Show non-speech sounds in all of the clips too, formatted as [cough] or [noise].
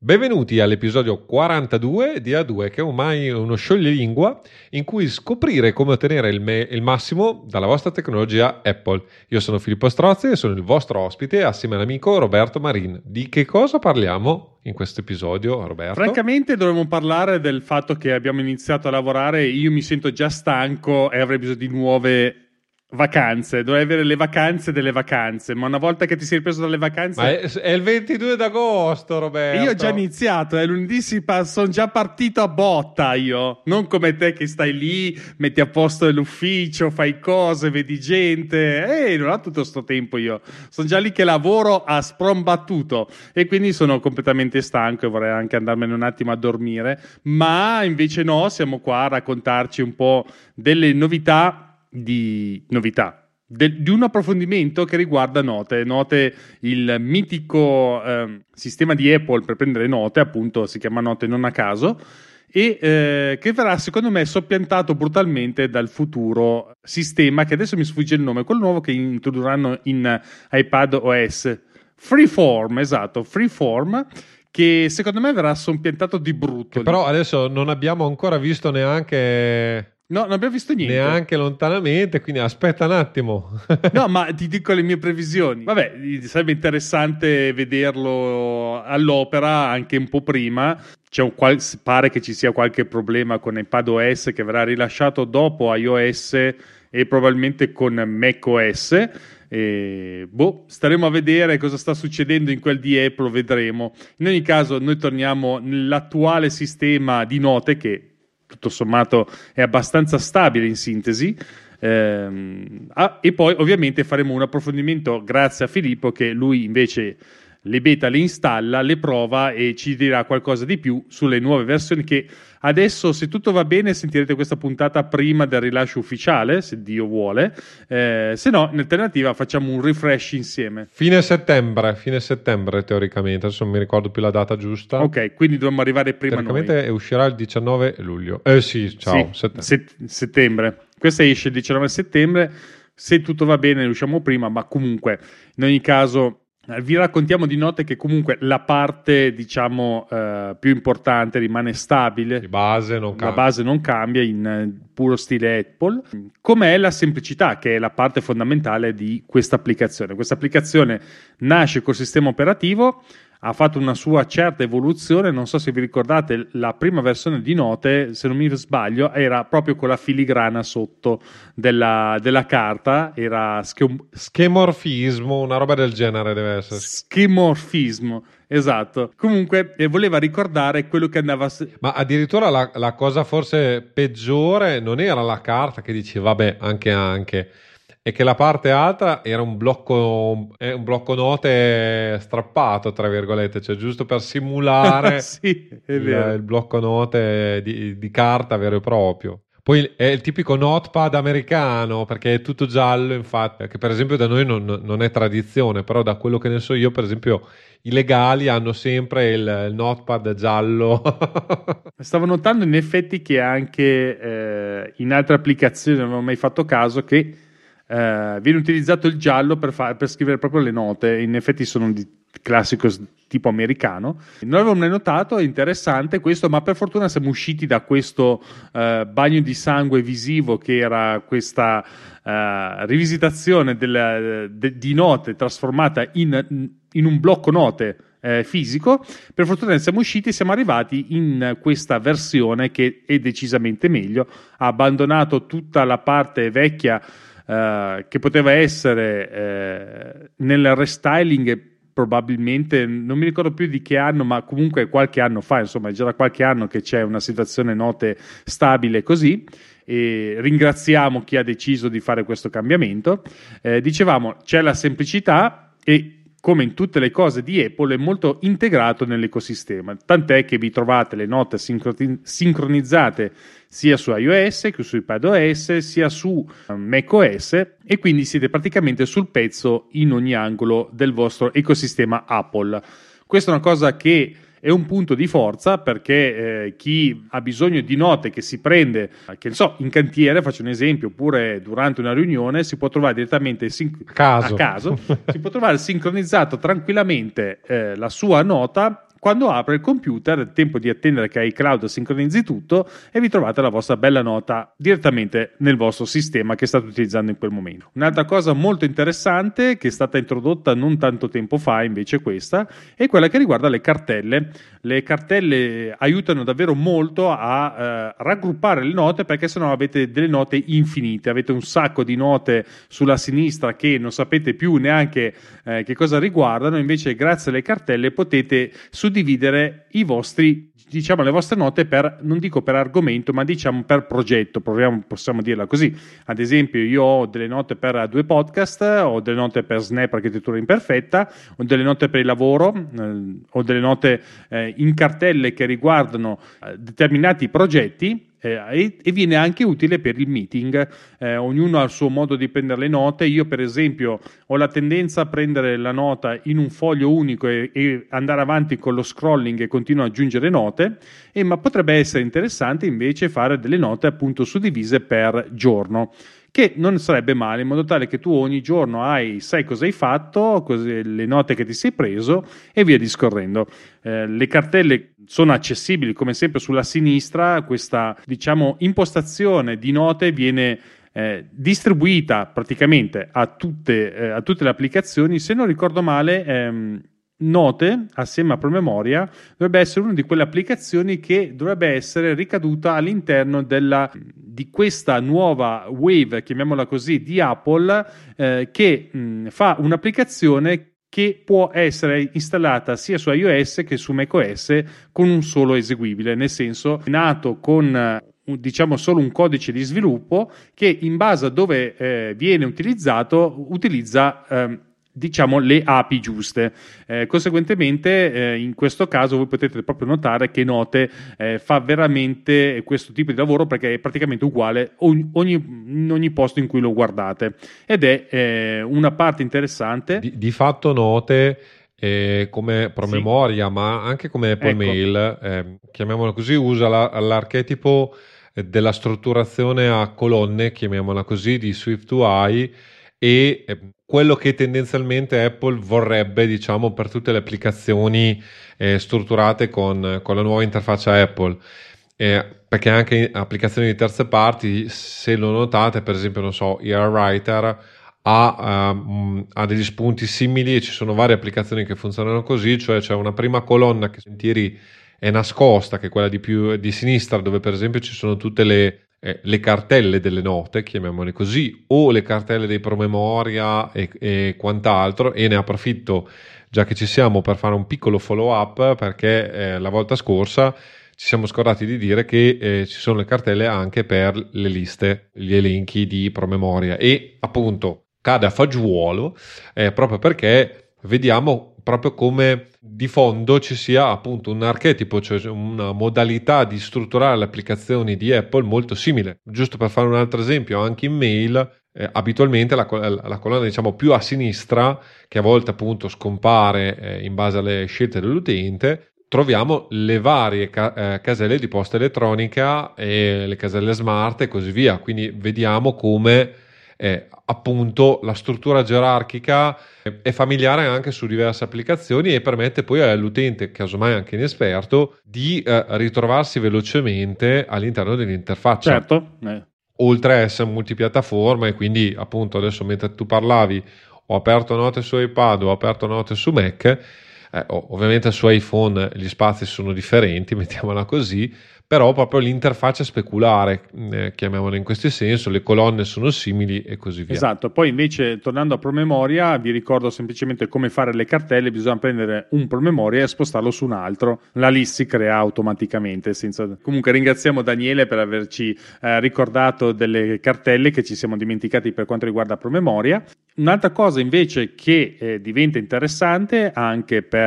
Benvenuti all'episodio 42 di A2, che è ormai uno scioglilingua in cui scoprire come ottenere il, me- il, massimo dalla vostra tecnologia Apple. Io sono Filippo Strozzi e sono il vostro ospite assieme all'amico Roberto Marin. Di che cosa parliamo in questo episodio, Roberto? Francamente dovremmo parlare del fatto che abbiamo iniziato a lavorare, io mi sento già stanco e avrei bisogno di nuove vacanze, dovrei avere le vacanze delle vacanze, ma una volta che ti sei ripreso dalle vacanze... Ma è, è il 22 d'agosto, Roberto. Io ho già iniziato, è eh, lunedì si pa- sono già partito a botta io, non come te che stai lì, metti a posto l'ufficio, fai cose, vedi gente, e non ho tutto questo tempo io, sono già lì che lavoro a sprombattuto. E quindi sono completamente stanco e vorrei anche andarmene un attimo a dormire, ma invece no, siamo qua a raccontarci un po' delle novità di novità. De, di un approfondimento che riguarda note, note il mitico eh, sistema di Apple per prendere note, appunto si chiama note non a caso, e eh, che verrà secondo me soppiantato brutalmente dal futuro sistema che adesso mi sfugge il nome, quello nuovo che introdurranno in iPad OS. Freeform, esatto, Freeform che secondo me verrà soppiantato di brutto. Che però adesso non abbiamo ancora visto neanche No, non abbiamo visto niente. Neanche lontanamente, quindi aspetta un attimo. [laughs] no, ma ti dico le mie previsioni. Vabbè, sarebbe interessante vederlo all'opera anche un po' prima. Un qual- pare che ci sia qualche problema con iPadOS che verrà rilasciato dopo iOS e probabilmente con macOS. E, boh, staremo a vedere cosa sta succedendo in quel di Apple, vedremo. In ogni caso, noi torniamo nell'attuale sistema di note che tutto sommato è abbastanza stabile in sintesi. Eh, ah, e poi ovviamente faremo un approfondimento grazie a Filippo che lui invece le beta le installa, le prova e ci dirà qualcosa di più sulle nuove versioni che adesso se tutto va bene sentirete questa puntata prima del rilascio ufficiale, se Dio vuole, eh, se no in alternativa facciamo un refresh insieme. Fine settembre, fine settembre teoricamente, adesso non mi ricordo più la data giusta. Ok, quindi dobbiamo arrivare prima Teoricamente noi. uscirà il 19 luglio. Eh sì, ciao, sì, settembre. Set- settembre. Questa esce il 19 settembre, se tutto va bene usciamo prima, ma comunque in ogni caso vi raccontiamo di note che comunque la parte diciamo eh, più importante rimane stabile. Base la base non cambia in eh, puro stile Apple. Com'è la semplicità che è la parte fondamentale di questa applicazione? Questa applicazione nasce col sistema operativo ha fatto una sua certa evoluzione. Non so se vi ricordate, la prima versione di Note, se non mi sbaglio, era proprio con la filigrana sotto della, della carta. Era schem- schemorfismo, una roba del genere deve essere. Schemorfismo. Esatto. Comunque eh, voleva ricordare quello che andava. Ma addirittura la, la cosa forse peggiore non era la carta che dice, vabbè, anche anche e che la parte alta era un blocco, un blocco note strappato, tra virgolette, cioè giusto per simulare [laughs] sì, il, il, blocco note di, di, carta vero e proprio. Poi è il tipico notepad americano perché è tutto giallo, infatti, che per esempio da noi non, non è tradizione, però da quello che ne so io, per esempio, i legali hanno sempre il, il notepad giallo. [laughs] Stavo notando in effetti che anche eh, in altre applicazioni non avevo mai fatto caso che eh, viene utilizzato il giallo per, far, per, scrivere proprio le note, in effetti sono di classico tipo americano. Non avevo mai notato, è interessante questo, ma per fortuna siamo usciti da questo eh, bagno di sangue visivo che era questa eh, rivisitazione del, de, di note trasformata in, in un blocco note eh, fisico. Per fortuna siamo usciti e siamo arrivati in questa versione che è decisamente meglio. Ha abbandonato tutta la parte vecchia eh, che poteva essere eh, nel restyling probabilmente, non mi ricordo più di che anno, ma comunque qualche anno fa, insomma, è già da qualche anno che c'è una situazione note stabile così. E ringraziamo chi ha deciso di fare questo cambiamento. Eh, dicevamo, c'è la semplicità e come in tutte le cose di Apple, è molto integrato nell'ecosistema, tant'è che vi trovate le note sincronizzate sia su iOS che su iPadOS, sia su um, macOS e quindi siete praticamente sul pezzo in ogni angolo del vostro ecosistema Apple. Questa è una cosa che è un punto di forza perché eh, chi ha bisogno di note che si prende, che ne so, in cantiere, faccio un esempio, oppure durante una riunione, si può trovare direttamente sin- caso. a caso, [laughs] si può trovare sincronizzato tranquillamente eh, la sua nota quando apre il computer, è tempo di attendere che iCloud sincronizzi tutto e vi trovate la vostra bella nota direttamente nel vostro sistema che state utilizzando in quel momento. Un'altra cosa molto interessante che è stata introdotta non tanto tempo fa, invece questa, è quella che riguarda le cartelle. Le cartelle aiutano davvero molto a eh, raggruppare le note perché sennò avete delle note infinite, avete un sacco di note sulla sinistra che non sapete più neanche eh, che cosa riguardano, invece grazie alle cartelle potete suddividere i vostri diciamo le vostre note per non dico per argomento ma diciamo per progetto proviamo, possiamo dirla così ad esempio io ho delle note per due podcast ho delle note per Snap architettura imperfetta ho delle note per il lavoro eh, ho delle note eh, in cartelle che riguardano eh, determinati progetti eh, e, viene anche utile per il meeting. Eh, ognuno ha il suo modo di prendere le note. Io, per esempio, ho la tendenza a prendere la nota in un foglio unico e, e andare avanti con lo scrolling e continuo ad aggiungere note. E, ma potrebbe essere interessante invece fare delle note appunto suddivise per giorno che non sarebbe male, in modo tale che tu ogni giorno hai, sai cosa hai fatto, cose, le note che ti sei preso e via discorrendo. Eh, le cartelle sono accessibili come sempre sulla sinistra, questa diciamo impostazione di note viene eh, distribuita praticamente a tutte, eh, a tutte, le applicazioni, se non ricordo male. Ehm, Note, assieme a promemoria, dovrebbe essere una di quelle applicazioni che dovrebbe essere ricaduta all'interno della, di questa nuova wave, chiamiamola così, di Apple, eh, che mh, fa un'applicazione che può essere installata sia su iOS che su macOS con un solo eseguibile, nel senso nato con diciamo solo un codice di sviluppo che in base a dove eh, viene utilizzato utilizza eh, diciamo le api giuste. Eh, conseguentemente, eh, in questo caso, voi potete proprio notare che Note eh, fa veramente questo tipo di lavoro perché è praticamente uguale ogni, ogni, in ogni posto in cui lo guardate. Ed è eh, una parte interessante. Di, di fatto, Note. Eh, come promemoria, sì. ma anche come Apple ecco. Mail, eh, chiamiamolo così, usa la, l'archetipo della strutturazione a colonne, chiamiamola così, di SwiftUI e quello che tendenzialmente Apple vorrebbe, diciamo, per tutte le applicazioni eh, strutturate con, con, la nuova interfaccia Apple. Eh, perché anche applicazioni di terze parti, se lo notate, per esempio, non so, ER Writer ha, um, ha, degli spunti simili e ci sono varie applicazioni che funzionano così, cioè c'è una prima colonna che sentieri è nascosta, che è quella di più di sinistra, dove per esempio ci sono tutte le eh, le cartelle delle note, chiamiamole così, o le cartelle dei promemoria e, e quant'altro, e ne approfitto già che ci siamo per fare un piccolo follow up perché eh, la volta scorsa ci siamo scordati di dire che eh, ci sono le cartelle anche per le liste, gli elenchi di promemoria. E appunto cade a fagiolo eh, proprio perché vediamo proprio come di fondo ci sia appunto un archetipo, cioè una modalità di strutturare le applicazioni di Apple molto simile. Giusto per fare un altro esempio, anche in mail eh, abitualmente la, la, colonna diciamo più a sinistra, che a volte appunto scompare eh, in base alle scelte dell'utente, troviamo le varie ca- eh, caselle di posta elettronica e le caselle smart e così via. Quindi vediamo come eh, appunto la struttura gerarchica è familiare anche su diverse applicazioni e permette poi all'utente, casomai anche inesperto, di eh, ritrovarsi velocemente all'interno dell'interfaccia. Certo. Eh. Oltre a essere multipiattaforma e quindi appunto adesso mentre tu parlavi ho aperto note su iPad, ho aperto note su Mac, eh, ovviamente su iPhone gli spazi sono differenti, [laughs] mettiamola così, però proprio l'interfaccia speculare, eh, chiamiamola in questo senso, le colonne sono simili e così via. Esatto, poi invece tornando a promemoria vi ricordo semplicemente come fare le cartelle, bisogna prendere un promemoria e spostarlo su un altro, la list si crea automaticamente. Senza... Comunque ringraziamo Daniele per averci eh, ricordato delle cartelle che ci siamo dimenticati per quanto riguarda promemoria. Un'altra cosa invece che eh, diventa interessante anche per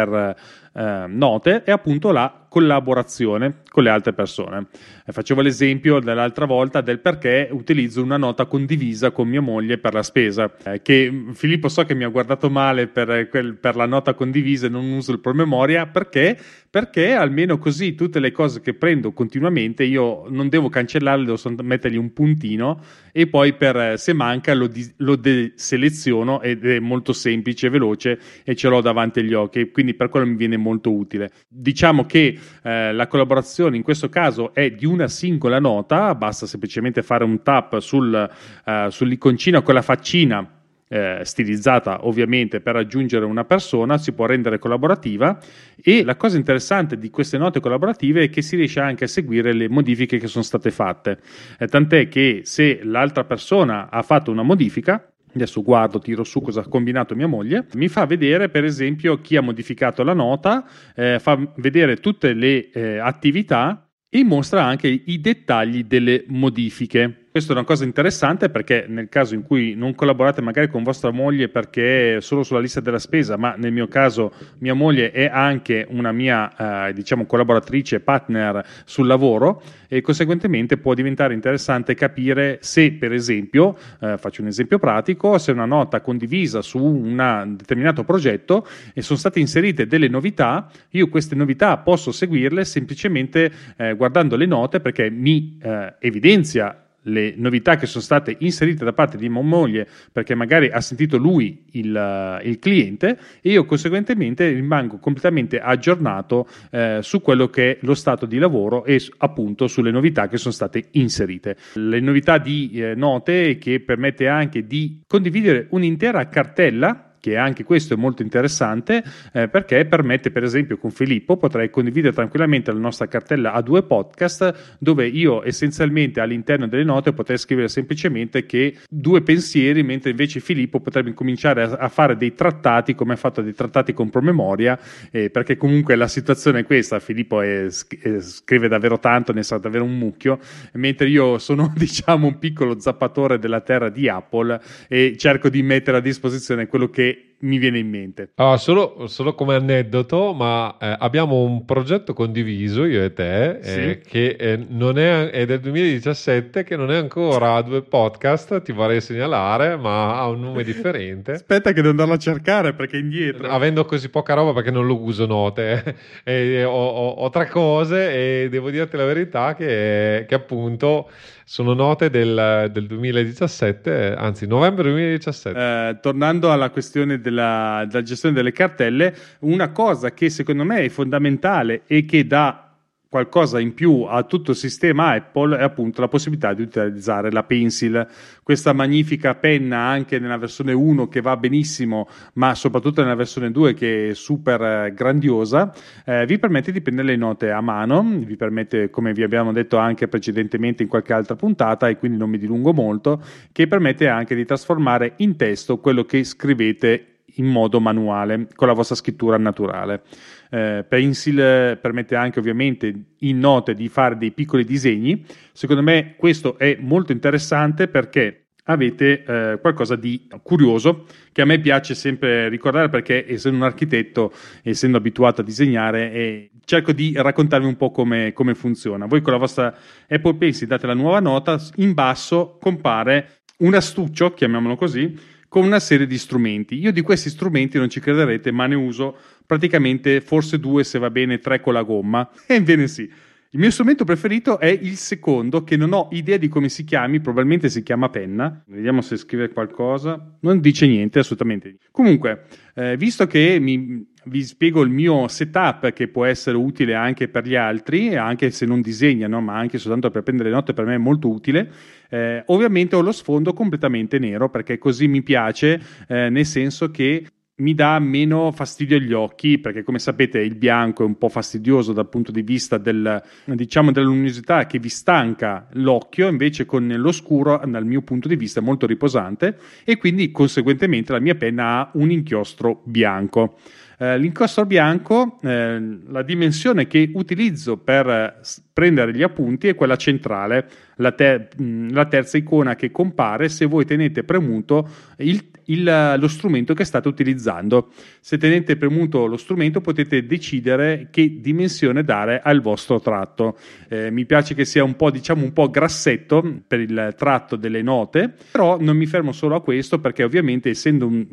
eh, note è appunto la collaborazione con le altre persone. Eh, facevo l'esempio dell'altra volta del perché utilizzo una nota condivisa con mia moglie per la spesa, eh, che Filippo so che mi ha guardato male per, quel, per la nota condivisa e non uso il promemoria, perché? Perché almeno così tutte le cose che prendo continuamente io non devo cancellarle, devo mettergli un puntino e poi per se manca lo, di, lo deseleziono ed è molto semplice veloce e ce l'ho davanti agli occhi, quindi per quello mi viene molto utile. Diciamo che eh, la collaborazione in questo caso è di una singola nota, basta semplicemente fare un tap sul, uh, sull'iconcina con la faccina eh, stilizzata ovviamente per raggiungere una persona, si può rendere collaborativa e la cosa interessante di queste note collaborative è che si riesce anche a seguire le modifiche che sono state fatte, eh, tant'è che se l'altra persona ha fatto una modifica, Adesso guardo, tiro su cosa ha combinato mia moglie. Mi fa vedere, per esempio, chi ha modificato la nota, eh, fa vedere tutte le eh, attività e mostra anche i dettagli delle modifiche. Questa è una cosa interessante perché nel caso in cui non collaborate magari con vostra moglie perché è solo sulla lista della spesa, ma nel mio caso mia moglie è anche una mia eh, diciamo collaboratrice, partner sul lavoro e conseguentemente può diventare interessante capire se per esempio, eh, faccio un esempio pratico, se una nota condivisa su un determinato progetto e sono state inserite delle novità, io queste novità posso seguirle semplicemente eh, guardando le note perché mi eh, evidenzia le novità che sono state inserite da parte di moglie perché magari ha sentito lui il, uh, il cliente e io conseguentemente rimango completamente aggiornato eh, su quello che è lo stato di lavoro e appunto sulle novità che sono state inserite. Le novità di eh, note che permette anche di condividere un'intera cartella che anche questo è molto interessante eh, perché permette per esempio con Filippo potrei condividere tranquillamente la nostra cartella a due podcast dove io essenzialmente all'interno delle note potrei scrivere semplicemente che due pensieri mentre invece Filippo potrebbe cominciare a, a fare dei trattati come ha fatto dei trattati con promemoria eh, perché comunque la situazione è questa Filippo è, è, scrive davvero tanto ne sa davvero un mucchio mentre io sono [laughs] diciamo un piccolo zappatore della terra di Apple e cerco di mettere a disposizione quello che create mi viene in mente. Ah, solo, solo, come aneddoto, ma eh, abbiamo un progetto condiviso, io e te, eh, sì. che eh, non è, è, del 2017, che non è ancora a due podcast, ti vorrei segnalare, ma ha un nome differente. [laughs] Aspetta che devo andarlo a cercare perché indietro. Avendo così poca roba perché non lo uso note, ho, ho, ho, tre cose e devo dirti la verità che, che appunto sono note del, del 2017, anzi novembre 2017. Eh, tornando alla questione della, della gestione delle cartelle, una cosa che secondo me è fondamentale e che dà qualcosa in più a tutto il sistema Apple è appunto la possibilità di utilizzare la Pencil, questa magnifica penna anche nella versione 1 che va benissimo, ma soprattutto nella versione 2 che è super eh, grandiosa, eh, vi permette di prendere le note a mano, vi permette, come vi abbiamo detto anche precedentemente in qualche altra puntata, e quindi non mi dilungo molto, che permette anche di trasformare in testo quello che scrivete in modo manuale, con la vostra scrittura naturale. Eh, Pencil permette anche ovviamente in note di fare dei piccoli disegni. Secondo me questo è molto interessante perché avete eh, qualcosa di curioso che a me piace sempre ricordare perché essendo un architetto, essendo abituato a disegnare, eh, cerco di raccontarvi un po' come, come funziona. Voi con la vostra Apple Pencil date la nuova nota, in basso compare un astuccio, chiamiamolo così, con una serie di strumenti. Io di questi strumenti non ci crederete, ma ne uso praticamente forse due, se va bene, tre con la gomma. [laughs] Ebbene sì. Il mio strumento preferito è il secondo, che non ho idea di come si chiami, probabilmente si chiama penna. Vediamo se scrive qualcosa. Non dice niente, assolutamente. Comunque, eh, visto che mi, vi spiego il mio setup che può essere utile anche per gli altri, anche se non disegnano, ma anche soltanto per prendere note per me è molto utile. Eh, ovviamente ho lo sfondo completamente nero perché così mi piace, eh, nel senso che mi dà meno fastidio agli occhi perché come sapete il bianco è un po' fastidioso dal punto di vista del, diciamo, della luminosità che vi stanca l'occhio invece con l'oscuro dal mio punto di vista è molto riposante e quindi conseguentemente la mia penna ha un inchiostro bianco eh, l'inchiostro bianco, eh, la dimensione che utilizzo per eh, prendere gli appunti è quella centrale, la, ter- la terza icona che compare se voi tenete premuto il, il, lo strumento che state utilizzando. Se tenete premuto lo strumento potete decidere che dimensione dare al vostro tratto. Eh, mi piace che sia un po', diciamo, un po' grassetto per il tratto delle note, però non mi fermo solo a questo perché ovviamente essendo un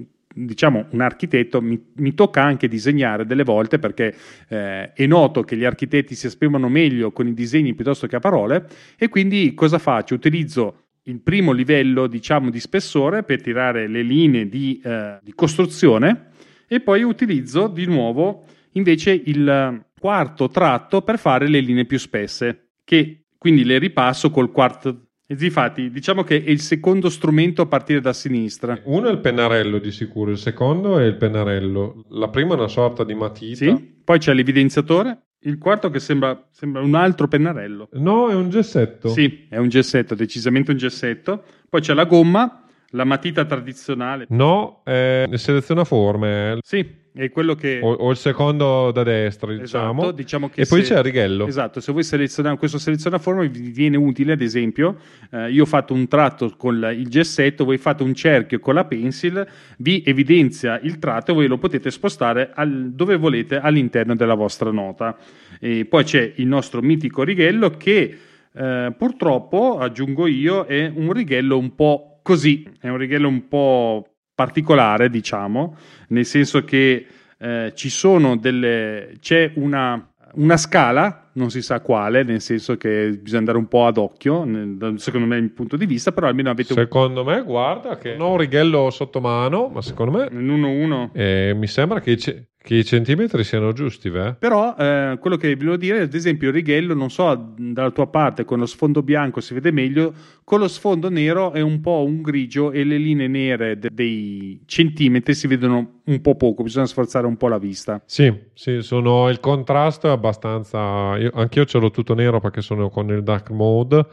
diciamo, un architetto mi, mi, tocca anche disegnare delle volte perché eh, è noto che gli architetti si esprimono meglio con i disegni piuttosto che a parole e quindi cosa faccio? Utilizzo il primo livello diciamo di spessore per tirare le linee di, eh, di costruzione e poi utilizzo di nuovo invece il quarto tratto per fare le linee più spesse che quindi le ripasso col quarto e infatti, diciamo che è il secondo strumento a partire da sinistra. Uno è il pennarello di sicuro, il secondo è il pennarello. La prima è una sorta di matita. Sì. Poi c'è l'evidenziatore. Il quarto che sembra, sembra, un altro pennarello. No, è un gessetto. Sì, è un gessetto, decisamente un gessetto. Poi c'è la gomma, la matita tradizionale. No, è seleziona forme. Sì, è quello che... O, o il secondo da destra, diciamo. Esatto, diciamo che e se... poi c'è il righello. Esatto, se voi selezionate questo seleziona forme vi viene utile, ad esempio, eh, io ho fatto un tratto con il gessetto, voi fate un cerchio con la pencil, vi evidenzia il tratto e voi lo potete spostare al, dove volete all'interno della vostra nota. E poi c'è il nostro mitico righello che eh, purtroppo, aggiungo io, è un righello un po' così, è un righello un po' particolare, diciamo, nel senso che eh, ci sono delle, c'è una, una scala, non si sa quale, nel senso che bisogna andare un po' ad occhio, nel, secondo me, il punto di vista, però almeno avete Secondo me, guarda che non ho un righello sotto mano, ma secondo me... In 1-1. Eh, mi sembra che c'è che i centimetri siano giusti, beh? Però eh, quello che volevo dire, ad esempio, il righello, non so, dalla tua parte con lo sfondo bianco si vede meglio, con lo sfondo nero è un po' un grigio e le linee nere de- dei centimetri si vedono un po' poco, bisogna sforzare un po' la vista. Sì, sì, sono, il contrasto è abbastanza... Io, anch'io ce l'ho tutto nero perché sono con il dark mode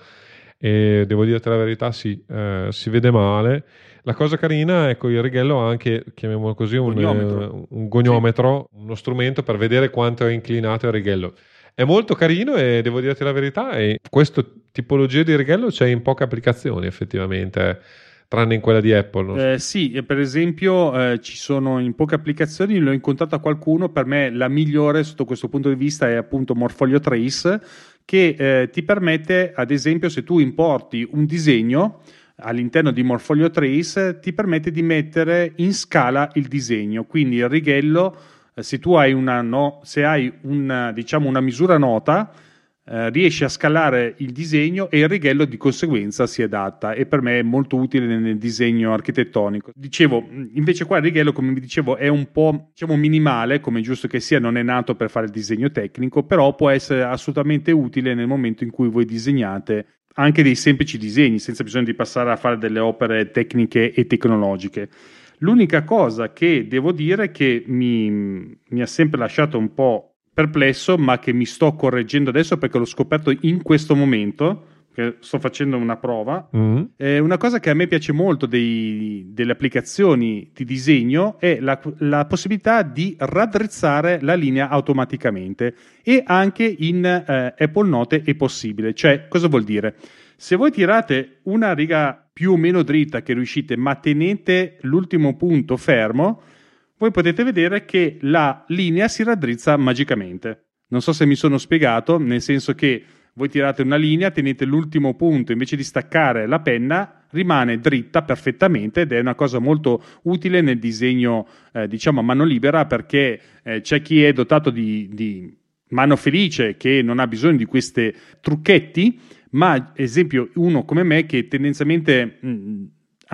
e devo dirti la verità, sì, eh, si vede male la cosa carina, ecco, il righello ha anche, chiamiamolo così, un goniometro, eh, un goniometro sì. uno strumento per vedere quanto è inclinato il righello. È molto carino e devo dirti la verità, e questa tipologia di righello c'è in poche applicazioni effettivamente tranne in quella di Apple. No? Eh, sì, per esempio eh, ci sono in poche applicazioni, l'ho incontrata qualcuno, per me la migliore sotto questo punto di vista è appunto Morfolio Trace, che eh, ti permette, ad esempio, se tu importi un disegno, all'interno di Morfolio Trace ti permette di mettere in scala il disegno, quindi il righello, eh, se tu hai una, no, hai una, diciamo una misura nota, eh, riesci a scalare il disegno e il righello di conseguenza si adatta e per me è molto utile nel disegno architettonico. Dicevo, invece qua il righello, come vi dicevo, è un po' diciamo, minimale, come giusto che sia, non è nato per fare il disegno tecnico, però può essere assolutamente utile nel momento in cui voi disegnate anche dei semplici disegni, senza bisogno di passare a fare delle opere tecniche e tecnologiche. L'unica cosa che devo dire che mi, mi ha sempre lasciato un po' perplesso, ma che mi sto correggendo adesso perché l'ho scoperto in questo momento, che sto facendo una prova. Mm. Eh, una cosa che a me piace molto dei, delle applicazioni di disegno è la, la, possibilità di raddrizzare la linea automaticamente e anche in eh, Apple Note è possibile. Cioè, cosa vuol dire? Se voi tirate una riga più o meno dritta che riuscite, ma tenete l'ultimo punto fermo, voi potete vedere che la linea si raddrizza magicamente. Non so se mi sono spiegato, nel senso che voi tirate una linea, tenete l'ultimo punto, invece di staccare la penna, rimane dritta perfettamente ed è una cosa molto utile nel disegno, eh, diciamo, a mano libera perché eh, c'è chi è dotato di, di mano felice che non ha bisogno di questi trucchetti, ma esempio uno come me che tendenzialmente mh,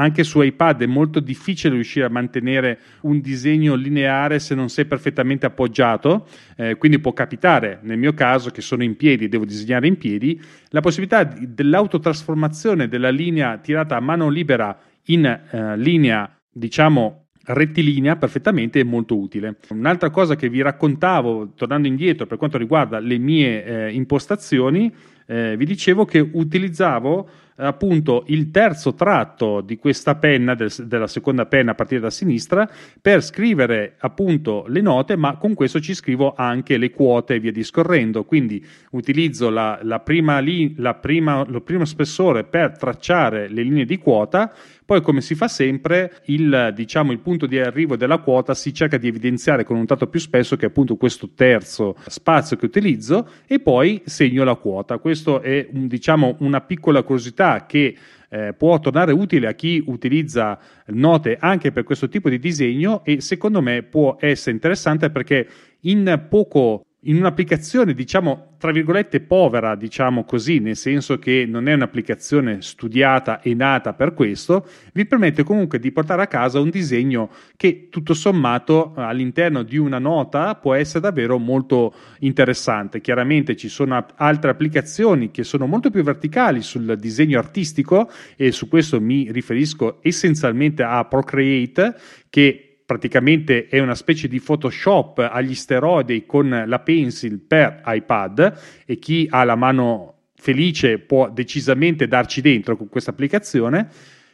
anche su iPad è molto difficile riuscire a mantenere un disegno lineare se non sei perfettamente appoggiato, eh, quindi può capitare, nel mio caso che sono in piedi e devo disegnare in piedi, la possibilità dell'autotrasformazione della linea tirata a mano libera in eh, linea, diciamo, rettilinea perfettamente è molto utile. Un'altra cosa che vi raccontavo, tornando indietro per quanto riguarda le mie eh, impostazioni, eh, vi dicevo che utilizzavo appunto il terzo tratto di questa penna, del, della seconda penna a partire da sinistra, per scrivere appunto le note, ma con questo ci scrivo anche le quote e via discorrendo. Quindi utilizzo la, la prima li, la prima, lo primo spessore per tracciare le linee di quota, poi, come si fa sempre, il, diciamo, il, punto di arrivo della quota si cerca di evidenziare con un tratto più spesso, che è appunto questo terzo spazio che utilizzo, e poi segno la quota. Questo è diciamo, una piccola curiosità che eh, può tornare utile a chi utilizza note anche per questo tipo di disegno e secondo me può essere interessante perché in poco in un'applicazione, diciamo, tra virgolette povera, diciamo così, nel senso che non è un'applicazione studiata e nata per questo, vi permette comunque di portare a casa un disegno che tutto sommato all'interno di una nota può essere davvero molto interessante. Chiaramente ci sono altre applicazioni che sono molto più verticali sul disegno artistico e su questo mi riferisco essenzialmente a Procreate che praticamente è una specie di Photoshop agli steroidi con la pencil per iPad e chi ha la mano felice può decisamente darci dentro con questa applicazione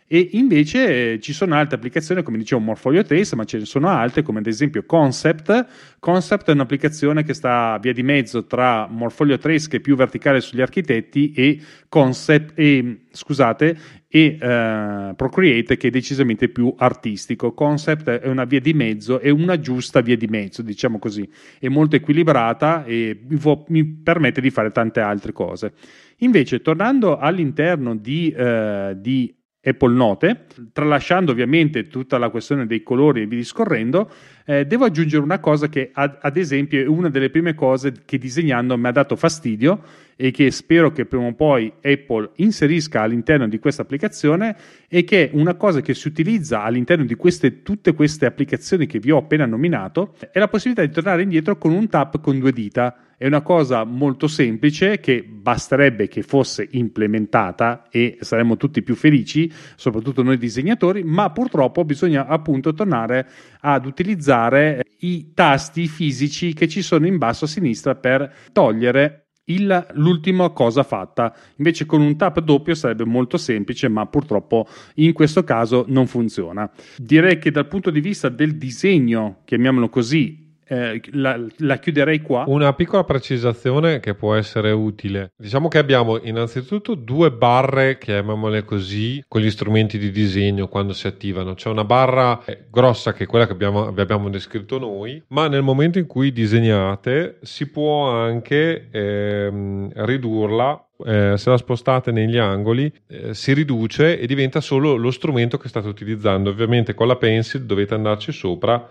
e invece eh, ci sono altre applicazioni come dicevo Morfolio Trace ma ce ne sono altre come ad esempio Concept. Concept è un'applicazione che sta via di mezzo tra Morfolio Trace che è più verticale sugli architetti e Concept e, scusate e uh, Procreate che è decisamente più artistico. Concept è una via di mezzo è una giusta via di mezzo diciamo così. È molto equilibrata e mi, fu- mi permette di fare tante altre cose. Invece, tornando all'interno di, uh, di Apple Note, tralasciando ovviamente tutta la questione dei colori e via discorrendo, eh, devo aggiungere una cosa che ad, ad, esempio è una delle prime cose che disegnando mi ha dato fastidio e che spero che prima o poi Apple inserisca all'interno di questa applicazione e che una cosa che si utilizza all'interno di queste, tutte queste applicazioni che vi ho appena nominato, è la possibilità di tornare indietro con un tap con due dita. È una cosa molto semplice che basterebbe che fosse implementata e saremmo tutti più felici, soprattutto noi disegnatori, ma purtroppo bisogna appunto tornare ad utilizzare i tasti fisici che ci sono in basso a sinistra per togliere il, l'ultima cosa fatta. Invece con un tap doppio sarebbe molto semplice, ma purtroppo in questo caso non funziona. Direi che dal punto di vista del disegno, chiamiamolo così, eh, la, la, chiuderei qua. Una piccola precisazione che può essere utile. Diciamo che abbiamo innanzitutto due barre, chiamiamole così, con gli strumenti di disegno quando si attivano. C'è una barra eh, grossa che è quella che abbiamo, abbiamo descritto noi, ma nel momento in cui disegnate si può anche ehm, ridurla eh, se la spostate negli angoli eh, si riduce e diventa solo lo strumento che state utilizzando. Ovviamente con la pencil dovete andarci sopra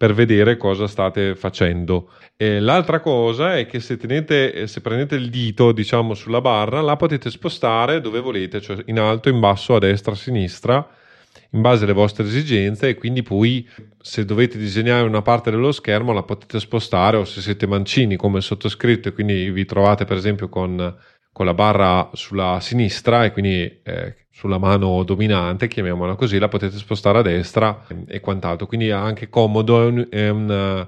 per vedere cosa state facendo. E l'altra cosa è che se, tenete, se prendete il dito diciamo sulla barra la potete spostare dove volete, cioè in alto, in basso, a destra, a sinistra in base alle vostre esigenze e quindi poi se dovete disegnare una parte dello schermo la potete spostare o se siete mancini come sottoscritto e quindi vi trovate per esempio con, con la barra sulla sinistra e quindi eh, sulla mano dominante, chiamiamola così, la potete spostare a destra e quant'altro. Quindi è anche comodo, è un, è un,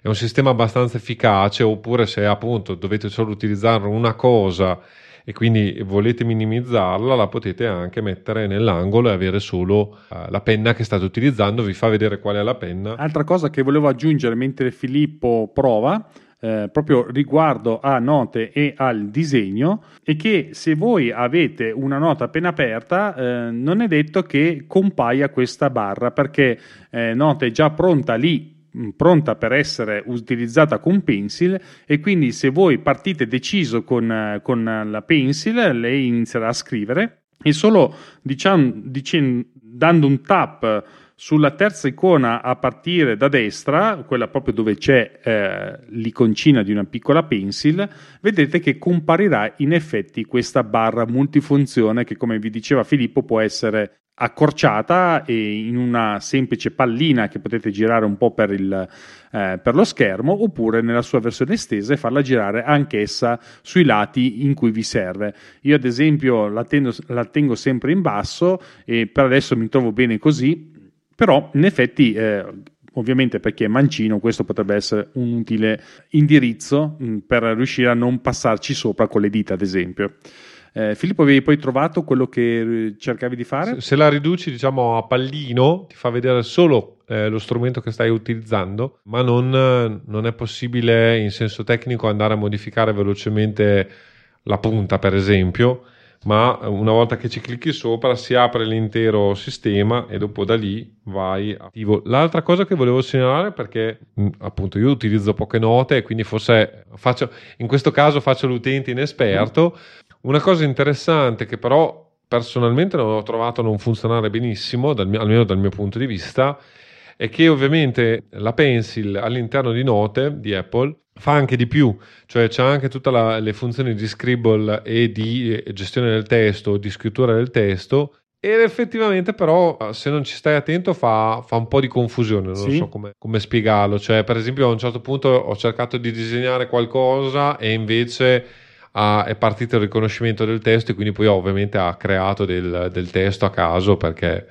è un sistema abbastanza efficace, oppure se appunto dovete solo utilizzare una cosa e quindi volete minimizzarla, la potete anche mettere nell'angolo e avere solo uh, la penna che state utilizzando, vi fa vedere qual è la penna. Altra cosa che volevo aggiungere mentre Filippo prova eh, proprio riguardo a note e al disegno e che se voi avete una nota appena aperta eh, non è detto che compaia questa barra perché eh, nota è già pronta lì pronta per essere utilizzata con pencil e quindi se voi partite deciso con, con la pencil lei inizierà a scrivere e solo diciamo, dicendo, dando un tap sulla terza icona a partire da destra, quella proprio dove c'è eh, l'iconcina di una piccola pencil, vedete che comparirà in effetti questa barra multifunzione che come vi diceva Filippo può essere accorciata e in una semplice pallina che potete girare un po' per, il, eh, per, lo schermo oppure nella sua versione estesa e farla girare anch'essa sui lati in cui vi serve. Io ad esempio la, tendo, la tengo sempre in basso e per adesso mi trovo bene così però in effetti eh, ovviamente per chi è mancino questo potrebbe essere un utile indirizzo mh, mm, per riuscire a non passarci sopra con le dita ad esempio. Eh, Filippo, avevi poi trovato quello che eh, cercavi di fare? Se, se la riduci diciamo a pallino ti fa vedere solo eh, lo strumento che stai utilizzando, ma non, non, è possibile in senso tecnico andare a modificare velocemente la punta, per esempio ma una volta che ci clicchi sopra si apre l'intero sistema e dopo da lì vai attivo. L'altra cosa che volevo segnalare perché mm, appunto io utilizzo poche note e quindi forse faccio in questo caso faccio l'utente inesperto. Una cosa interessante che però personalmente non ho trovato non funzionare benissimo, dal mio, almeno dal mio punto di vista, che ovviamente la pencil all'interno di note di Apple fa anche di più, cioè c'è anche tutte le funzioni di scribble e di eh, gestione del testo, di scrittura del testo ed effettivamente però se non ci stai attento fa, fa un po' di confusione, non sì. so come, come, spiegarlo, cioè per esempio a un certo punto ho cercato di disegnare qualcosa e invece ha, è partito il riconoscimento del testo e quindi poi ovviamente ha creato del, del testo a caso perché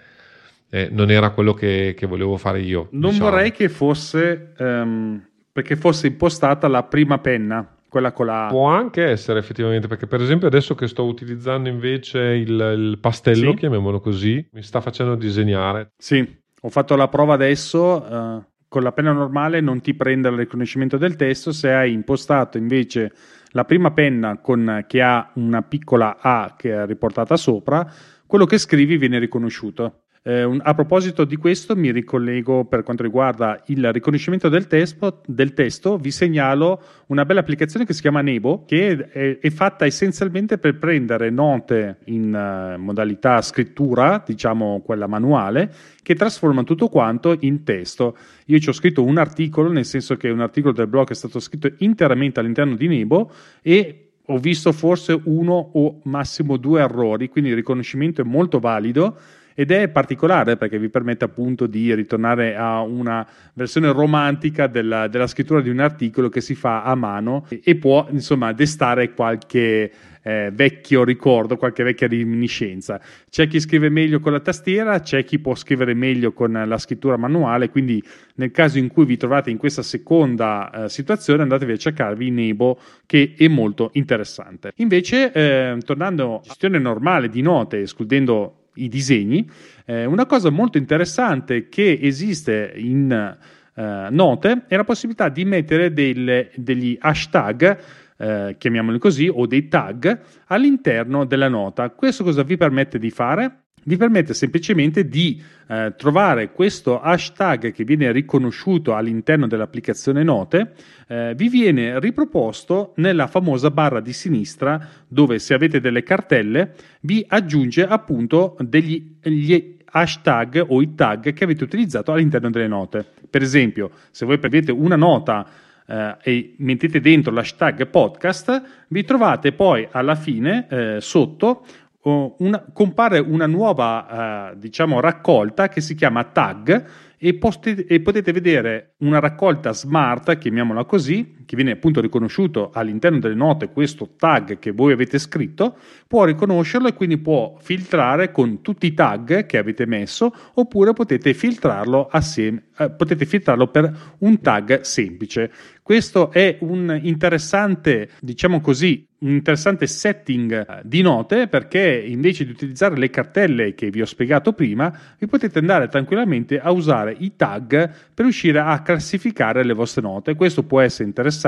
eh, non era quello che, che, volevo fare io. Non diciamo. vorrei che fosse um, perché fosse impostata la prima penna quella con la... Può anche essere effettivamente, perché per esempio adesso che sto utilizzando invece il, il pastello, sì. chiamiamolo così, mi sta facendo disegnare. Sì, ho fatto la prova adesso, uh, con la penna normale non ti prende il riconoscimento del testo, se hai impostato invece la prima penna con, che ha una piccola A che è riportata sopra, quello che scrivi viene riconosciuto. Eh, un, a proposito di questo, mi ricollego per quanto riguarda il riconoscimento del testo, del testo, vi segnalo una bella applicazione che si chiama Nebo, che è, è fatta essenzialmente per prendere note in uh, modalità scrittura, diciamo quella manuale, che trasforma tutto quanto in testo. Io ci ho scritto un articolo, nel senso che un articolo del blog è stato scritto interamente all'interno di Nebo e ho visto forse uno o massimo due errori, quindi il riconoscimento è molto valido ed è particolare perché vi permette appunto di ritornare a una versione romantica della, della scrittura di un articolo che si fa a mano e può insomma destare qualche eh, vecchio ricordo, qualche vecchia reminiscenza. C'è chi scrive meglio con la tastiera, c'è chi può scrivere meglio con la scrittura manuale, quindi nel caso in cui vi trovate in questa seconda eh, situazione andatevi a cercarvi Nebo che è molto interessante. Invece, eh, tornando a gestione normale di note, escludendo i disegni. Eh, una cosa molto interessante che esiste in eh, Note è la possibilità di mettere delle, degli hashtag, eh, chiamiamoli così, o dei tag all'interno della nota. Questo cosa vi permette di fare? Vi permette semplicemente di eh, trovare questo hashtag che viene riconosciuto all'interno dell'applicazione Note, eh, vi viene riproposto nella famosa barra di sinistra dove se avete delle cartelle vi aggiunge appunto degli hashtag o i tag che avete utilizzato all'interno delle note. Per esempio, se voi prendete una nota eh, e mettete dentro l'hashtag podcast, vi trovate poi alla fine eh, sotto una, compare una nuova eh, diciamo, raccolta che si chiama tag e, posti, e, potete vedere una raccolta smart, chiamiamola così, che viene appunto riconosciuto all'interno delle note questo tag che voi avete scritto, può riconoscerlo e quindi può filtrare con tutti i tag che avete messo oppure potete filtrarlo assieme, eh, potete filtrarlo per un tag semplice. Questo è un interessante, diciamo così, un interessante setting eh, di note perché invece di utilizzare le cartelle che vi ho spiegato prima, vi potete andare tranquillamente a usare i tag per riuscire a classificare le vostre note. Questo può essere interessante,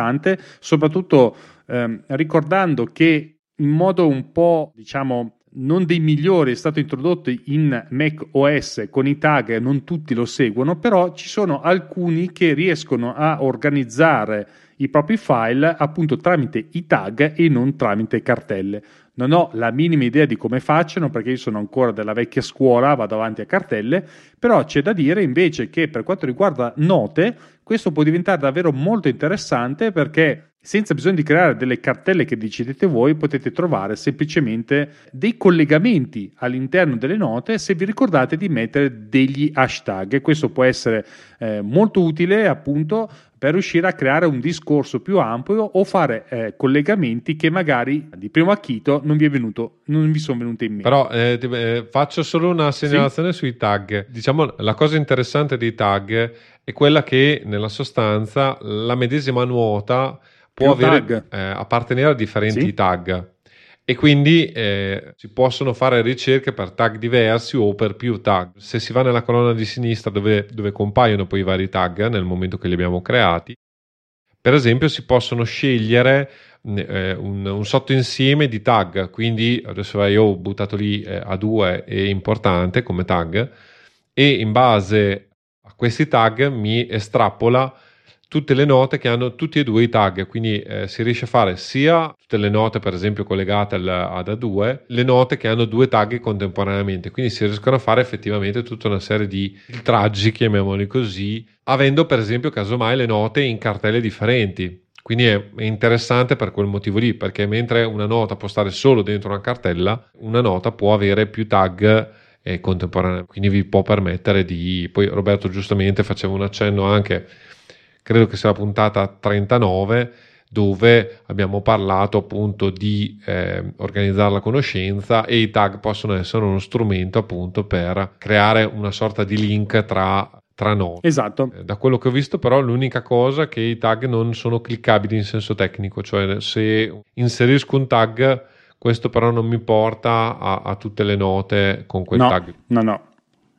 soprattutto ehm, ricordando che in modo un po', diciamo, non dei migliori è stato introdotto in Mac OS con i tag, non tutti lo seguono, però ci sono alcuni che riescono a organizzare i propri file appunto tramite i tag e non tramite cartelle. Non ho la minima idea di come facciano perché io sono ancora della vecchia scuola, vado avanti a cartelle, però c'è da dire invece che per quanto riguarda note, questo può diventare davvero molto interessante perché senza bisogno di creare delle cartelle che decidete voi, potete trovare semplicemente dei collegamenti all'interno delle note se vi ricordate di mettere degli hashtag. Questo può essere eh, molto utile appunto per riuscire a creare un discorso più ampio o fare eh, collegamenti che magari di primo acchito non vi, è venuto, non vi sono venuti in mente. Però eh, eh, faccio solo una segnalazione sì? sui tag. Diciamo la cosa interessante dei tag è quella che nella sostanza la medesima nuota può avere, eh, appartenere a differenti sì? tag e quindi eh, si possono fare ricerche per tag diversi o per più tag. Se si va nella colonna di sinistra dove, dove compaiono poi i vari tag nel momento che li abbiamo creati, per esempio si possono scegliere eh, un, un, sottoinsieme di tag, quindi adesso io ho buttato lì eh, A2 è importante come tag e in base a questi tag mi estrapola tutte le note che hanno tutti e due i tag, quindi eh, si riesce a fare sia tutte le note per esempio collegate al, ad A2, le note che hanno due tag contemporaneamente, quindi si riescono a fare effettivamente tutta una serie di filtraggi, chiamiamoli così, avendo per esempio casomai le note in cartelle differenti. Quindi è interessante per quel motivo lì, perché mentre una nota può stare solo dentro una cartella, una nota può avere più tag eh, contemporaneamente, quindi vi può permettere di... Poi Roberto giustamente faceva un accenno anche, credo che sia la puntata 39, dove abbiamo parlato appunto di eh, organizzare la conoscenza e i tag possono essere uno strumento appunto per creare una sorta di link tra tra note. Esatto. Eh, da quello che ho visto, però, l'unica cosa è che i tag non sono cliccabili in senso tecnico, cioè se inserisco un tag, questo però non mi porta a, a tutte le note con quel no, tag. No, no.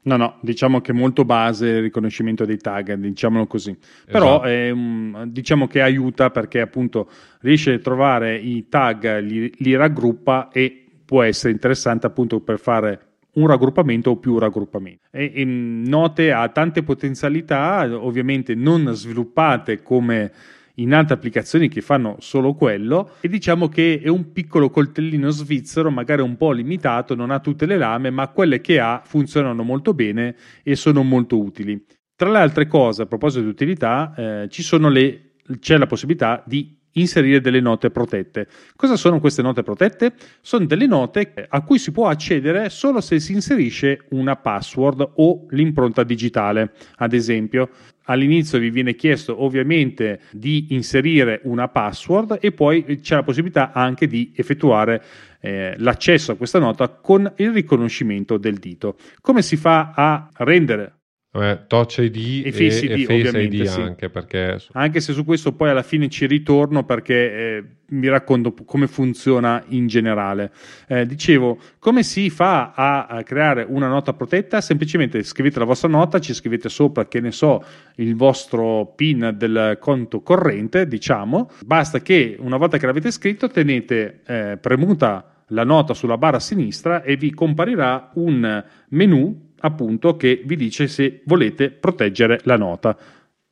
No, no, diciamo che è molto base il riconoscimento dei tag, diciamolo così. Però esatto. um, diciamo che aiuta perché appunto riesce a trovare i tag, li, li raggruppa e può essere interessante appunto per fare un raggruppamento o più raggruppamenti. E, e Note ha tante potenzialità, ovviamente non sviluppate come in altre applicazioni che fanno solo quello e diciamo che è un piccolo coltellino svizzero, magari un po' limitato, non ha tutte le lame, ma quelle che ha funzionano molto bene e sono molto utili. Tra le altre cose, a proposito di utilità, eh, le, c'è la possibilità di inserire delle note protette. Cosa sono queste note protette? Sono delle note a cui si può accedere solo se si inserisce una password o l'impronta digitale. Ad esempio, all'inizio vi viene chiesto ovviamente di inserire una password e poi c'è la possibilità anche di effettuare eh, l'accesso a questa nota con il riconoscimento del dito. Come si fa a rendere eh, Touch ID e Face ID, e, Face ID sì. anche perché... Anche se su questo poi alla fine ci ritorno perché eh, vi racconto come funziona in generale. Eh, dicevo, come si fa a, a, creare una nota protetta? Semplicemente scrivete la vostra nota, ci scrivete sopra, che ne so, il vostro PIN del conto corrente, diciamo. Basta che una volta che l'avete scritto tenete eh, premuta la nota sulla barra sinistra e vi comparirà un menu appunto che vi dice se volete proteggere la nota.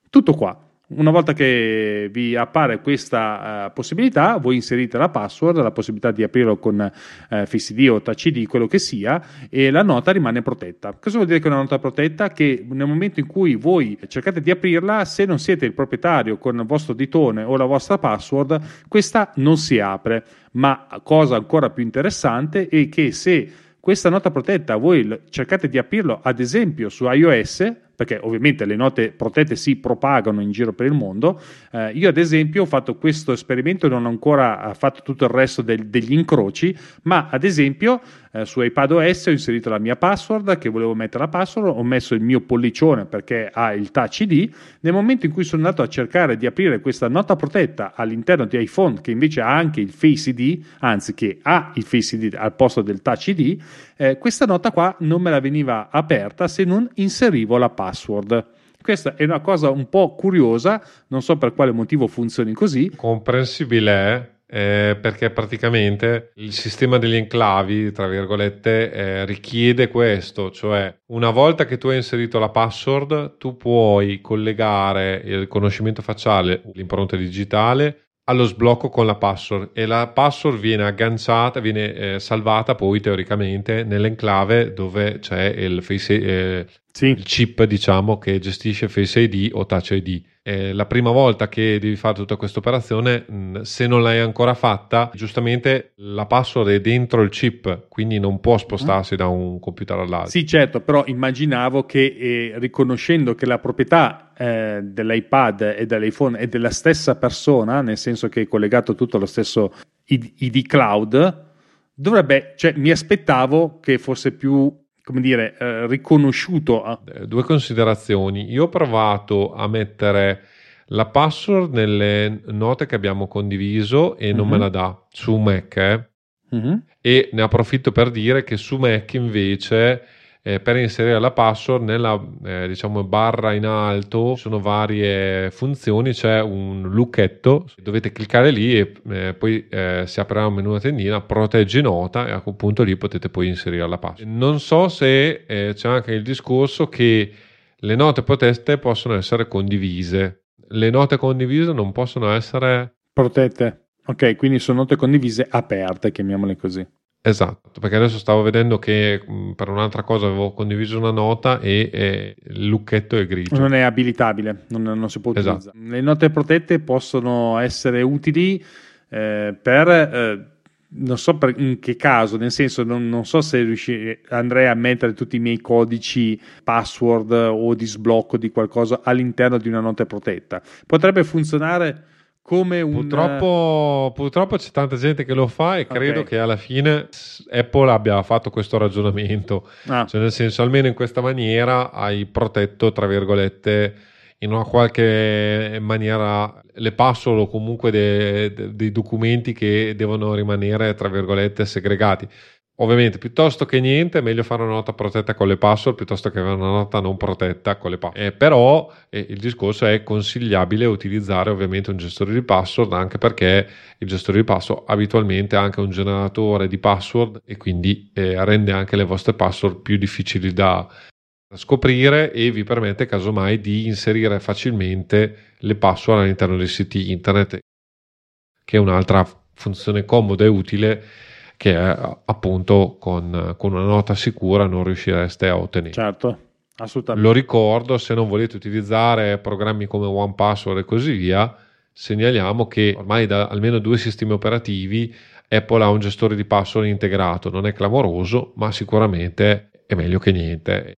Tutto qua. Una volta che vi appare questa uh, possibilità, voi inserite la password, la possibilità di aprirlo con uh, Face ID o ID, quello che sia, e la nota rimane protetta. Cosa vuol dire che è una nota protetta? Che nel momento in cui voi cercate di aprirla, se non siete il proprietario con il vostro ditone o la vostra password, questa non si apre. Ma cosa ancora più interessante è che se questa nota protetta voi cercate di aprirlo ad esempio su iOS perché ovviamente le note protette si propagano in giro per il mondo. Eh, io ad esempio ho fatto questo esperimento, non ho ancora eh, fatto tutto il resto del, degli incroci, ma ad esempio eh, su iPadOS ho inserito la mia password, che volevo mettere la password, ho messo il mio pollicione perché ha il Touch ID. Nel momento in cui sono andato a cercare di aprire questa nota protetta all'interno di iPhone, che invece ha anche il Face ID, anzi che ha il Face ID al posto del Touch ID, eh, questa nota qua non me la veniva aperta se non inserivo la password. Questa è una cosa un po' curiosa, non so per quale motivo funzioni così. Comprensibile, eh, perché praticamente il sistema degli enclavi, tra virgolette, eh, richiede questo, cioè una volta che tu hai inserito la password, tu puoi collegare il riconoscimento facciale, l'impronta digitale allo sblocco con la password e la password viene agganciata, viene eh, salvata poi teoricamente nell'enclave dove c'è il, face, eh, sì. il chip diciamo che gestisce Face ID o Touch ID. Eh, la prima volta che devi fare tutta questa operazione, mm, se non l'hai ancora fatta, giustamente la password è dentro il chip, quindi non può spostarsi da un computer all'altro. Sì, certo, però immaginavo che eh, riconoscendo che la proprietà eh, dell'iPad e dell'iPhone è della stessa persona, nel senso che è collegato tutto allo stesso ID, ID cloud, dovrebbe, cioè mi aspettavo che fosse più come dire, eh, riconosciuto. A... Eh, due considerazioni. Io ho provato a mettere la password nelle note che abbiamo condiviso e non mm-hmm. me mhm. la dà su Mac. Eh? Mm-hmm. E ne approfitto per dire che su Mac invece eh, per inserire la password nella eh, diciamo barra in alto ci sono varie funzioni c'è un lucchetto dovete cliccare lì e eh, poi eh, si aprirà un menu a tendina protegge nota e a quel punto lì potete poi inserire la password non so se eh, c'è anche il discorso che le note protette possono essere condivise le note condivise non possono essere protette. Ok, quindi sono note condivise aperte, chiamiamole così. Esatto, perché adesso stavo vedendo che per un'altra cosa avevo condiviso una nota e, e il lucchetto è grigio. Non è abilitabile, non, non si può esatto. utilizzare. Esatto. Le note protette possono essere utili eh, per... Eh, non so per, in che caso, nel senso non, non so se riuscire, andrei a mettere tutti i miei codici password o di sblocco di qualcosa all'interno di una nota protetta. Potrebbe funzionare come un... Purtroppo, purtroppo c'è tanta gente che lo fa e credo okay. che alla fine Apple abbia fatto questo ragionamento. Ah. Cioè nel senso, almeno in questa maniera hai protetto, tra virgolette, in una qualche maniera le password o comunque dei, dei documenti che devono rimanere, tra virgolette, segregati. Ovviamente, piuttosto che niente, è meglio fare una nota protetta con le password piuttosto che avere una nota non protetta con le password. Eh, però eh, il discorso è consigliabile utilizzare ovviamente un gestore di password anche perché il gestore di password abitualmente ha anche un generatore di password e quindi eh, rende anche le vostre password più difficili da, scoprire e vi permette casomai di inserire facilmente le password all'interno dei siti internet, che è un'altra funzione comoda e utile che appunto con, con, una nota sicura non riuscireste a ottenere. Certo, assolutamente. Lo ricordo, se non volete utilizzare programmi come OnePassword e così via, segnaliamo che ormai da almeno due sistemi operativi Apple ha un gestore di password integrato, non è clamoroso, ma sicuramente è meglio che niente.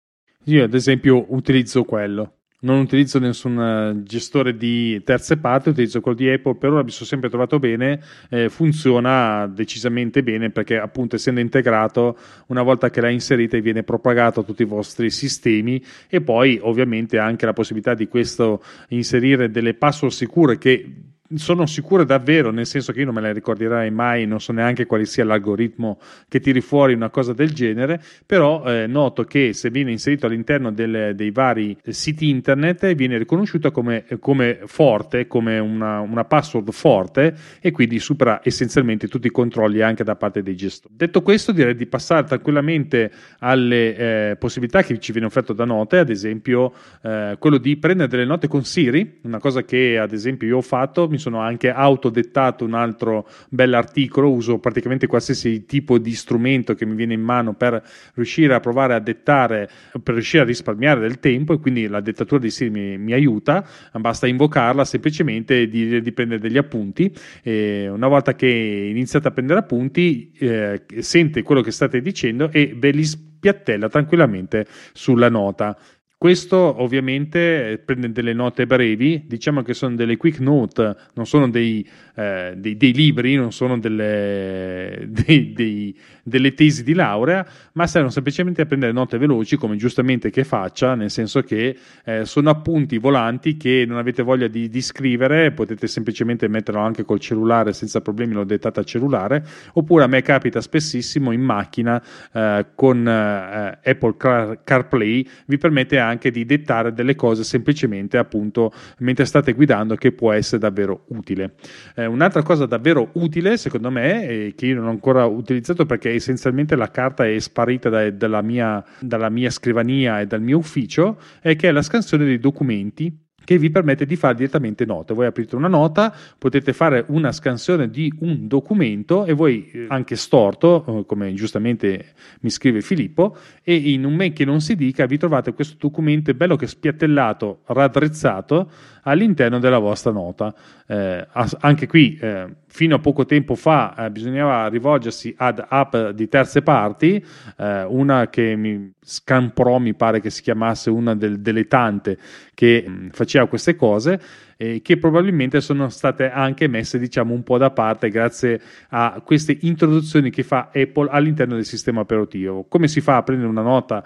Io ad esempio utilizzo quello. Non utilizzo nessun eh, gestore di terze parti, utilizzo quello di Apple, per ora mi sono sempre trovato bene, eh, funziona decisamente bene perché appunto essendo integrato, una volta che l'hai inserita viene propagato a tutti i vostri sistemi e poi ovviamente anche la possibilità di questo inserire delle password sicure che sono sicuro davvero, nel senso che io non me le ricorderai mai, non so neanche quale sia l'algoritmo che tiri fuori una cosa del genere, però eh, noto che se viene inserito all'interno delle, dei vari siti internet viene riconosciuto come, come forte, come una, una, password forte e quindi supera essenzialmente tutti i controlli anche da parte dei gestori. Detto questo direi di passare tranquillamente alle eh, possibilità che ci viene offerto da note, ad esempio eh, quello di prendere delle note con Siri, una cosa che ad esempio io ho fatto, mi sono anche autodettato un altro bell'articolo, uso praticamente qualsiasi tipo di strumento che mi viene in mano per riuscire a provare a dettare, per riuscire a risparmiare del tempo e quindi la dettatura di Siri mi, mi aiuta, basta invocarla semplicemente di, di prendere degli appunti e una volta che iniziate a prendere appunti eh, sente quello che state dicendo e ve li spiattella tranquillamente sulla nota. Questo ovviamente prende delle note brevi, diciamo che sono delle quick note, non sono dei, eh, dei, dei libri, non sono delle, [laughs] dei, delle, tesi di laurea, ma servono semplicemente a prendere note veloci, come giustamente che faccia, nel senso che eh, sono appunti volanti che non avete voglia di, di, scrivere, potete semplicemente metterlo anche col cellulare senza problemi, lo dettate al cellulare, oppure a me capita spessissimo in macchina eh, con eh, Apple Car- CarPlay, vi permette anche anche di dettare delle cose semplicemente appunto mentre state guidando che può essere davvero utile. Eh, un'altra cosa davvero utile secondo me e che io non ho ancora utilizzato perché essenzialmente la carta è sparita da, dalla, mia, dalla mia scrivania e dal mio ufficio è che è la scansione dei documenti che vi permette di fare direttamente note. Voi aprite una nota, potete fare una scansione di un documento e voi eh, anche storto, eh, come giustamente mi scrive Filippo, e in un men che non si dica vi trovate questo documento bello che spiattellato, raddrizzato all'interno della vostra nota. Eh, anche qui, eh, fino a poco tempo fa, eh, bisognava rivolgersi ad app di terze parti, eh, una che mi Scanpro mi pare che si chiamasse una del, delle tante che mh, faceva queste cose eh, che probabilmente sono state anche messe diciamo un po' da parte grazie a queste introduzioni che fa Apple all'interno del sistema operativo. Come si fa a prendere una nota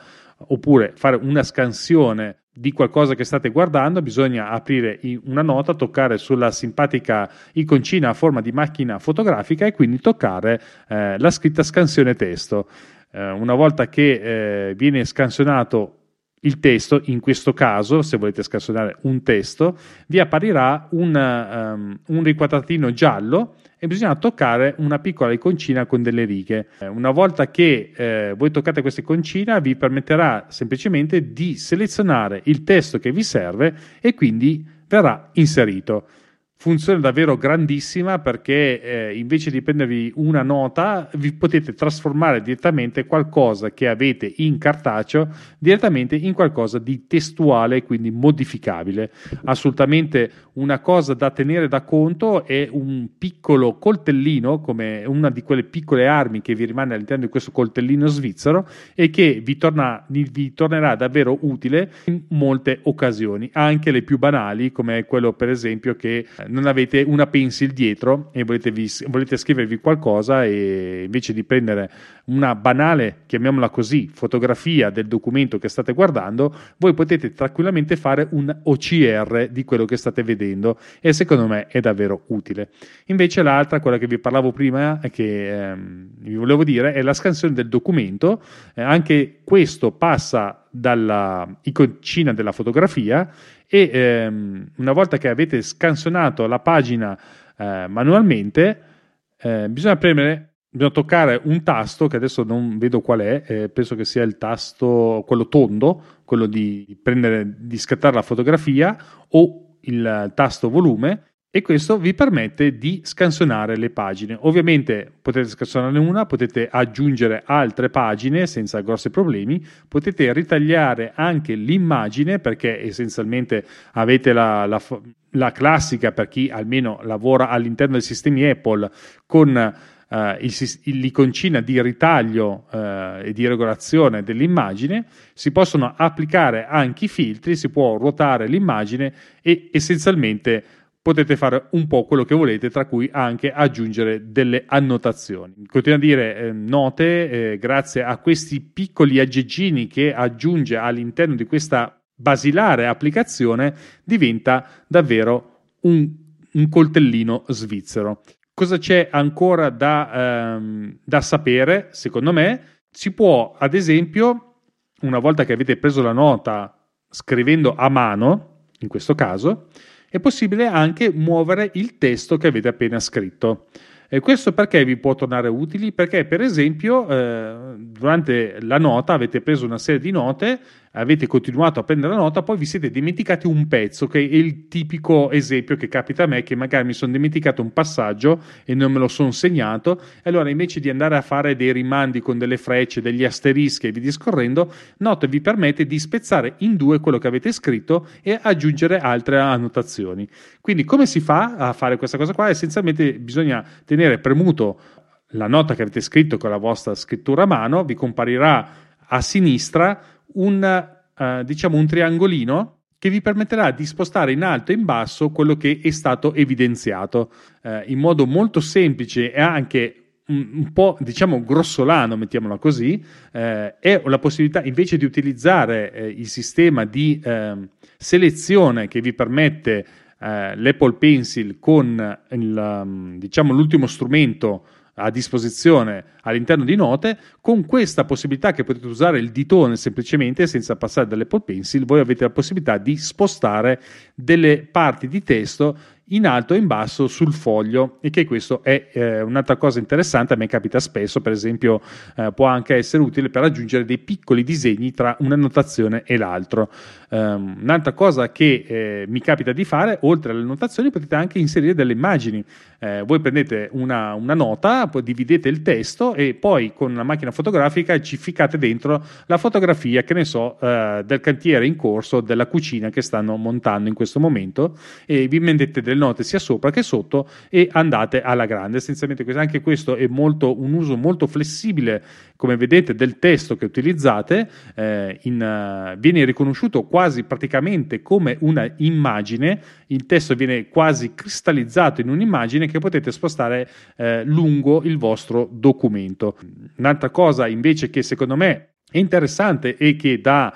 oppure fare una scansione di qualcosa che state guardando, bisogna aprire una nota, toccare sulla simpatica iconcina a forma di macchina fotografica e quindi toccare eh, la scritta scansione testo. Eh, una volta che eh, viene scansionato il testo, in questo caso, se volete scansionare un testo, vi apparirà un, um, un riquadratino giallo e bisogna toccare una piccola iconcina con delle righe. Una volta che eh, voi toccate questa iconcina vi permetterà semplicemente di selezionare il testo che vi serve e quindi verrà inserito funzione davvero grandissima perché eh, invece di prendervi una nota vi potete trasformare direttamente qualcosa che avete in cartaceo direttamente in qualcosa di testuale quindi modificabile. Assolutamente una cosa da tenere da conto è un piccolo coltellino come una di quelle piccole armi che vi rimane all'interno di questo coltellino svizzero e che vi, torna, vi tornerà davvero utile in molte occasioni anche le più banali come quello per esempio che non avete una pencil dietro e volete, vi, volete scrivervi qualcosa e invece di prendere una banale, chiamiamola così, fotografia del documento che state guardando, voi potete tranquillamente fare un OCR di quello che state vedendo e secondo me è davvero utile. Invece l'altra, quella che vi parlavo prima, che ehm, vi volevo dire, è la scansione del documento. Eh, anche questo passa dalla iconcina della fotografia e ehm, una volta che avete scansionato la pagina eh, manualmente eh, bisogna premere bisogna toccare un tasto che adesso non vedo qual è eh, penso che sia il tasto quello tondo quello di prendere di scattare la fotografia o il tasto volume e questo vi permette di scansionare le pagine. Ovviamente potete scansionarne una, potete aggiungere altre pagine senza grossi problemi, potete ritagliare anche l'immagine perché essenzialmente avete la, la, la classica per chi almeno lavora all'interno dei sistemi Apple con Uh, il, l'iconcina di ritaglio uh, e di regolazione dell'immagine, si possono applicare anche i filtri, si può ruotare l'immagine e essenzialmente potete fare un po' quello che volete, tra cui anche aggiungere delle annotazioni. Continuo a dire eh, note, eh, grazie a questi piccoli aggeggini che aggiunge all'interno di questa basilare applicazione, diventa davvero un, un coltellino svizzero. Cosa c'è ancora da, ehm, da sapere? Secondo me si può, ad esempio, una volta che avete preso la nota scrivendo a mano, in questo caso, è possibile anche muovere il testo che avete appena scritto. E questo perché vi può tornare utili? Perché, per esempio, eh, durante la nota avete preso una serie di note avete continuato a prendere la nota, poi vi siete dimenticati un pezzo, che è il tipico esempio che capita a me, che magari mi sono dimenticato un passaggio e non me lo sono segnato, e allora invece di andare a fare dei rimandi con delle frecce, degli asterischi e vi discorrendo, Note vi permette di spezzare in due quello che avete scritto e aggiungere altre annotazioni. Quindi come si fa a fare questa cosa qua? Essenzialmente bisogna tenere premuto la nota che avete scritto con la vostra scrittura a mano, vi comparirà a sinistra un, uh, diciamo un triangolino che vi permetterà di spostare in alto e in basso quello che è stato evidenziato uh, in modo molto semplice e anche un, po' diciamo grossolano, mettiamola così, eh, è la possibilità invece di utilizzare eh, il sistema di eh, selezione che vi permette eh, l'Apple Pencil con il, diciamo, l'ultimo strumento a disposizione all'interno di note, con questa possibilità che potete usare il ditone semplicemente senza passare dall'Apple Pencil, voi avete la possibilità di spostare delle parti di testo in alto e in basso sul foglio e che questo è eh, un'altra cosa interessante, a me capita spesso, per esempio eh, può anche essere utile per aggiungere dei piccoli disegni tra una notazione e l'altro. Um, un'altra cosa che eh, mi capita di fare, oltre alle notazioni, potete anche inserire delle immagini. Eh, voi prendete una, una, nota, poi dividete il testo e poi con una macchina fotografica ci ficcate dentro la fotografia, che ne so, eh, del cantiere in corso, della cucina che stanno montando in questo momento e vi mettete delle note sia sopra che sotto e andate alla grande. Essenzialmente anche questo è molto, un uso molto flessibile, come vedete, del testo che utilizzate. Eh, in, viene riconosciuto quasi praticamente come una immagine, il testo viene quasi cristallizzato in un'immagine che potete spostare eh, lungo il vostro documento. Un'altra cosa invece che secondo me è interessante e che dà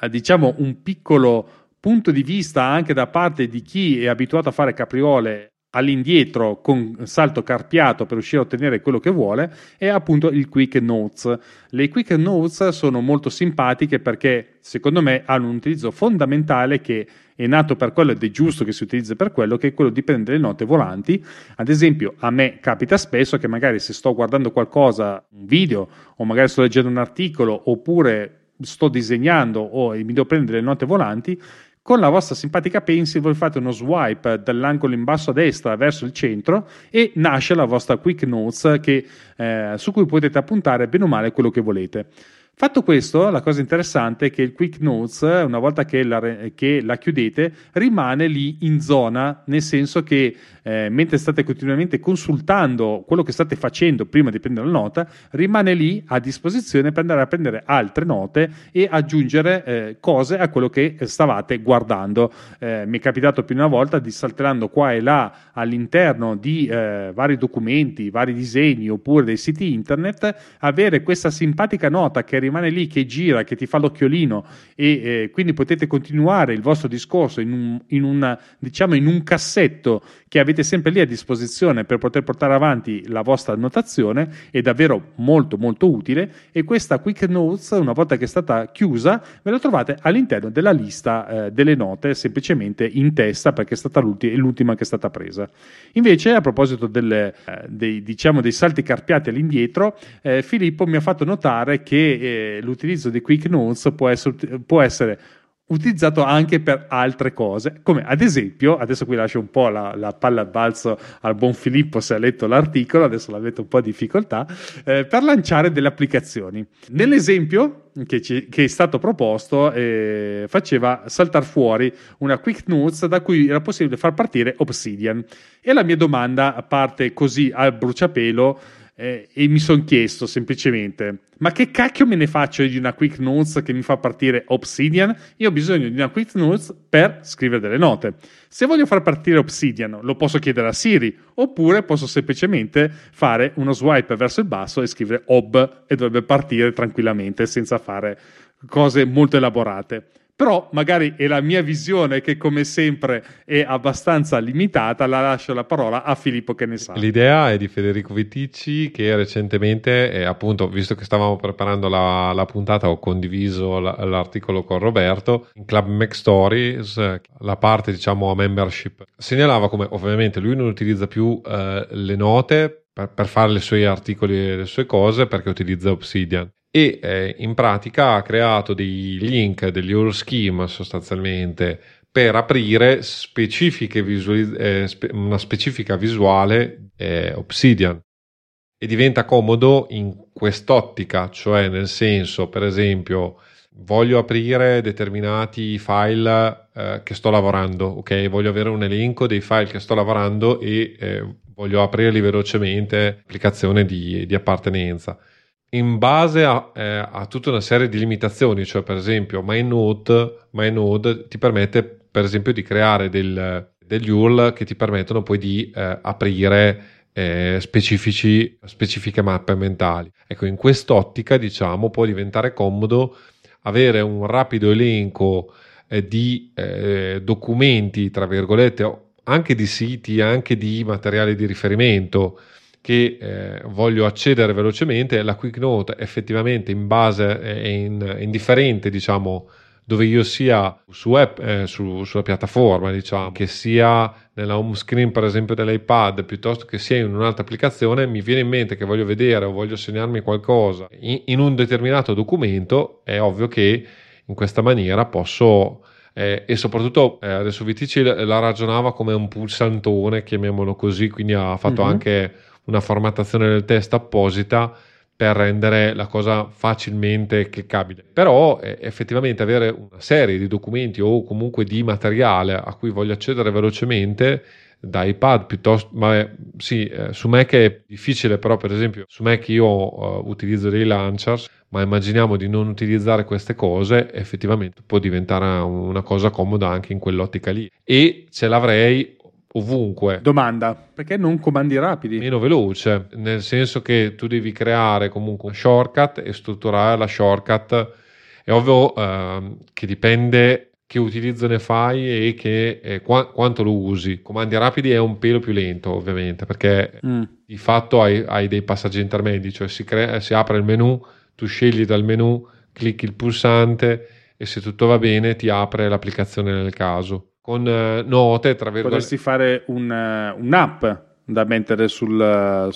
uh, diciamo un piccolo punto di vista anche da parte di chi è abituato a fare capriole all'indietro con salto carpiato per riuscire a ottenere quello che vuole è appunto il quick notes. Le quick notes sono molto simpatiche perché secondo me hanno un utilizzo fondamentale che è nato per quello ed è giusto che si utilizzi per quello che è quello di prendere le note volanti. Ad esempio a me capita spesso che magari se sto guardando qualcosa un video o magari sto leggendo un articolo oppure sto disegnando o mi devo prendere le note volanti con la vostra simpatica pencil voi fate uno swipe dall'angolo in basso a destra verso il centro e nasce la vostra quick notes che, eh, su cui potete appuntare bene o male quello che volete. Fatto questo, la cosa interessante è che il Quick Notes, una volta che la, che la chiudete, rimane lì in zona, nel senso che eh, mentre state continuamente consultando quello che state facendo prima di prendere la nota, rimane lì a disposizione per andare a prendere altre note e aggiungere eh, cose a quello che stavate guardando. Eh, mi è capitato più di una volta di saltellando qua e là all'interno di eh, vari documenti, vari disegni oppure dei siti internet, avere questa simpatica nota che rimane lì, che gira, che ti fa l'occhiolino e eh, quindi potete continuare il vostro discorso in un, in una, diciamo, in un cassetto che avete sempre lì a disposizione per poter portare avanti la vostra annotazione è davvero molto molto utile. E questa Quick Notes una volta che è stata chiusa ve la trovate all'interno della lista eh, delle note semplicemente in testa perché è stata l'ultima, l'ultima che è stata presa. Invece a proposito delle, eh, dei, diciamo, dei salti carpiati all'indietro eh, Filippo mi ha fatto notare che l'utilizzo di Quick Notes può essere, può essere utilizzato anche per altre cose, come ad esempio, adesso qui lascio un po' la, la palla al balzo al buon Filippo se ha letto l'articolo, adesso l'avete un po' di difficoltà, eh, per lanciare delle applicazioni. Nell'esempio che, ci, che è stato proposto eh, faceva saltare fuori una Quick Notes da cui era possibile far partire Obsidian. E la mia domanda parte così al bruciapelo eh, e mi sono chiesto semplicemente, ma che cacchio me ne faccio di una Quick Notes che mi fa partire Obsidian? Io ho bisogno di una Quick Notes per scrivere delle note. Se voglio far partire Obsidian, lo posso chiedere a Siri, oppure posso semplicemente fare uno swipe verso il basso e scrivere Ob e dovrebbe partire tranquillamente senza fare cose molto elaborate però magari è la mia visione che come sempre è abbastanza limitata, la lascio la parola a Filippo che ne sa. L'idea è di Federico Viticci che recentemente, eh, appunto, visto che stavamo preparando la, la puntata, ho condiviso la, l'articolo con Roberto, in Club Mac Stories, la parte diciamo a membership, segnalava come ovviamente lui non utilizza più eh, le note per, per fare i suoi articoli e le sue cose perché utilizza Obsidian e eh, in pratica ha creato dei link, degli all scheme sostanzialmente per aprire visuali- eh, spe- una specifica visuale eh, Obsidian e diventa comodo in quest'ottica, cioè nel senso, per esempio, voglio aprire determinati file eh, che sto lavorando, ok? Voglio avere un elenco dei file che sto lavorando e eh, voglio aprirli velocemente, applicazione di, di appartenenza in base a, eh, a, tutta una serie di limitazioni, cioè per esempio MyNode, MyNode ti permette per esempio di creare del, degli URL che ti permettono poi di eh, aprire eh, specifiche mappe mentali. Ecco, in quest'ottica diciamo può diventare comodo avere un rapido elenco eh, di eh, documenti, tra virgolette, anche di siti, anche di materiali di riferimento che eh, voglio accedere velocemente, la Quick Note effettivamente in base è in, indifferente, diciamo, dove io sia su app, eh, su, sulla piattaforma, diciamo, che sia nella home screen per esempio dell'iPad piuttosto che sia in un'altra applicazione, mi viene in mente che voglio vedere o voglio segnarmi qualcosa in, in un determinato documento, è ovvio che in questa maniera posso eh, e soprattutto eh, adesso Vitici la ragionava come un pulsantone, chiamiamolo così, quindi ha fatto mm-hmm. anche una formattazione del testo apposita per rendere la cosa facilmente cliccabile. Però eh, effettivamente avere una serie di documenti o comunque di materiale a cui voglio accedere velocemente da iPad piuttosto, ma eh, sì, eh, su Mac è difficile, però per esempio su Mac io uh, utilizzo dei launchers, ma immaginiamo di non utilizzare queste cose, effettivamente può diventare una cosa comoda anche in quell'ottica lì. E ce l'avrei ovunque. Domanda, perché non comandi rapidi? Meno veloce, nel senso che tu devi creare comunque una shortcut e strutturare la shortcut. È ovvio eh, che dipende che utilizzo ne fai e che, eh, qu- quanto lo usi. Comandi rapidi è un pelo più lento, ovviamente, perché mm. di fatto hai, hai, dei passaggi intermedi, cioè si, crea, si apre il menu, tu scegli dal menu, clicchi il pulsante e se tutto va bene ti apre l'applicazione nel caso con uh, note tra virgolette. Potresti fare un, uh, un'app da mettere sul, uh,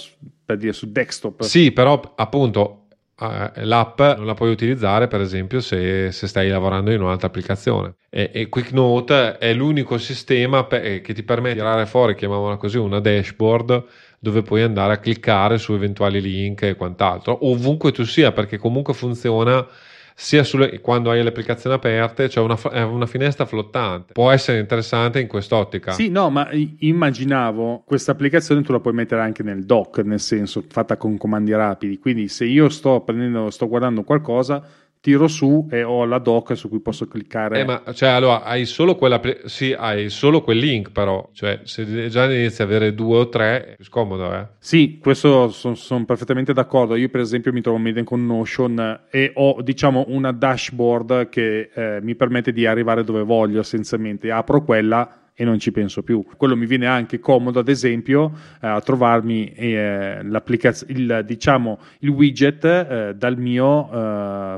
per dire, sul desktop. Sì, però appunto eh, l'app non la puoi utilizzare per esempio se, se stai lavorando in un'altra applicazione e, e QuickNote è l'unico sistema pe- eh, che ti permette di tirare fuori, chiamiamola così, una dashboard dove puoi andare a cliccare su eventuali link e quant'altro ovunque tu sia perché comunque funziona sia sulle, quando hai le applicazioni aperte, cioè una, una, finestra flottante. Può essere interessante in quest'ottica. Sì, no, ma immaginavo questa applicazione tu la puoi mettere anche nel dock, nel senso fatta con comandi rapidi. Quindi se io sto prendendo, sto guardando qualcosa, tiro su e ho la doc su cui posso cliccare. Eh, ma cioè, allora hai solo quella, sì, hai solo quel link, però, cioè, se già inizi a avere due o tre, è più scomodo, eh? Sì, questo sono son perfettamente d'accordo. Io, per esempio, mi trovo media con Notion e ho, diciamo, una dashboard che eh, mi permette di arrivare dove voglio essenzialmente. Apro quella e non ci penso più. Quello mi viene anche comodo, ad esempio, eh, a trovarmi eh, il, diciamo, il widget eh, dal mio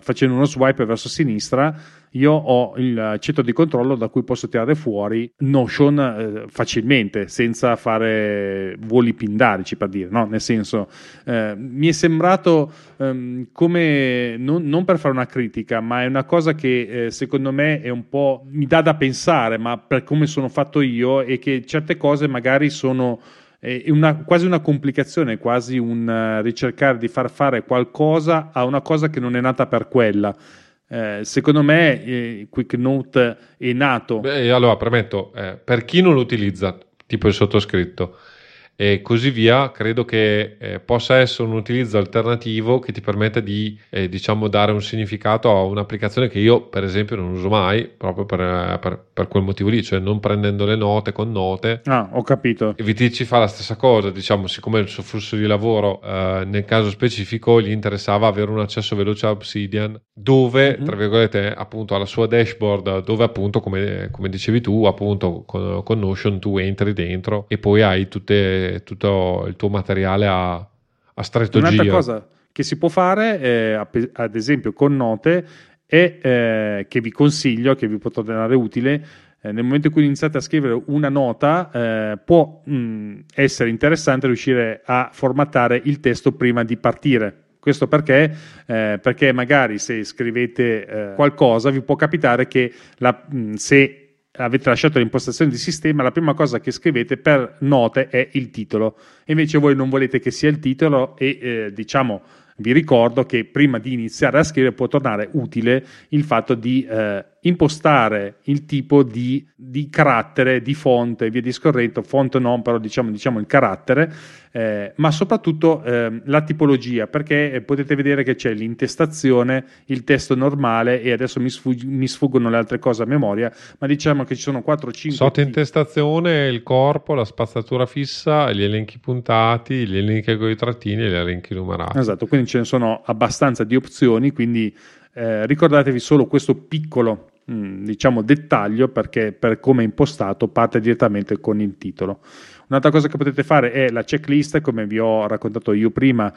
facendo uno swipe verso sinistra io ho il centro di controllo da cui posso tirare fuori Notion eh, facilmente, senza fare voli pindarici per dire, no? Nel senso, eh, mi è sembrato ehm, come, non, non, per fare una critica, ma è una cosa che eh, secondo me è un po', mi dà da pensare, ma per come sono fatto io e che certe cose magari sono è una, quasi una complicazione, quasi un uh, ricercare di far fare qualcosa a una cosa che non è nata per quella. Eh, secondo me eh, QuickNote è nato. Beh, allora premetto, eh, per chi non lo utilizza, tipo il sottoscritto, e così via, credo che eh, possa essere un utilizzo alternativo che ti permette di eh, diciamo dare un significato a un'applicazione che io per esempio non uso mai proprio per, eh, per, per quel motivo lì, cioè non prendendo le note con note. Ah, ho capito. E VTC fa la stessa cosa, diciamo, siccome il suo flusso di lavoro eh, nel caso specifico gli interessava avere un accesso veloce a Obsidian dove, mm-hmm. tra virgolette, appunto alla sua dashboard dove appunto come, come dicevi tu, appunto con, con Notion tu entri dentro e poi hai tutte tutto il tuo materiale a, a stretto Un'altra giro. Un'altra cosa che si può fare, eh, ad esempio con note, è eh, che vi consiglio, che vi può tornare utile, eh, nel momento in cui iniziate a scrivere una nota, eh, può mh, essere interessante riuscire a formattare il testo prima di partire. Questo perché? Eh, perché magari se scrivete eh, qualcosa vi può capitare che la, mh, se avete lasciato l'impostazione di sistema, la prima cosa che scrivete per note è il titolo. Invece voi non volete che sia il titolo e eh, diciamo vi ricordo che prima di iniziare a scrivere può tornare utile il fatto di eh, impostare il tipo di, di, carattere, di fonte, via discorrendo, fonte non, però diciamo, diciamo il carattere, eh, ma soprattutto eh, la tipologia, perché eh, potete vedere che c'è l'intestazione, il testo normale e adesso mi, sfug- mi sfuggono le altre cose a memoria, ma diciamo che ci sono 4-5... Sotto intestazione, il corpo, la spazzatura fissa, gli elenchi puntati, gli elenchi con i trattini e gli elenchi numerati. Esatto, quindi ce ne sono abbastanza di opzioni, quindi eh, ricordatevi solo questo piccolo Mm, diciamo dettaglio perché per come è impostato parte direttamente con il titolo. Un'altra cosa che potete fare è la checklist, come vi ho raccontato io prima,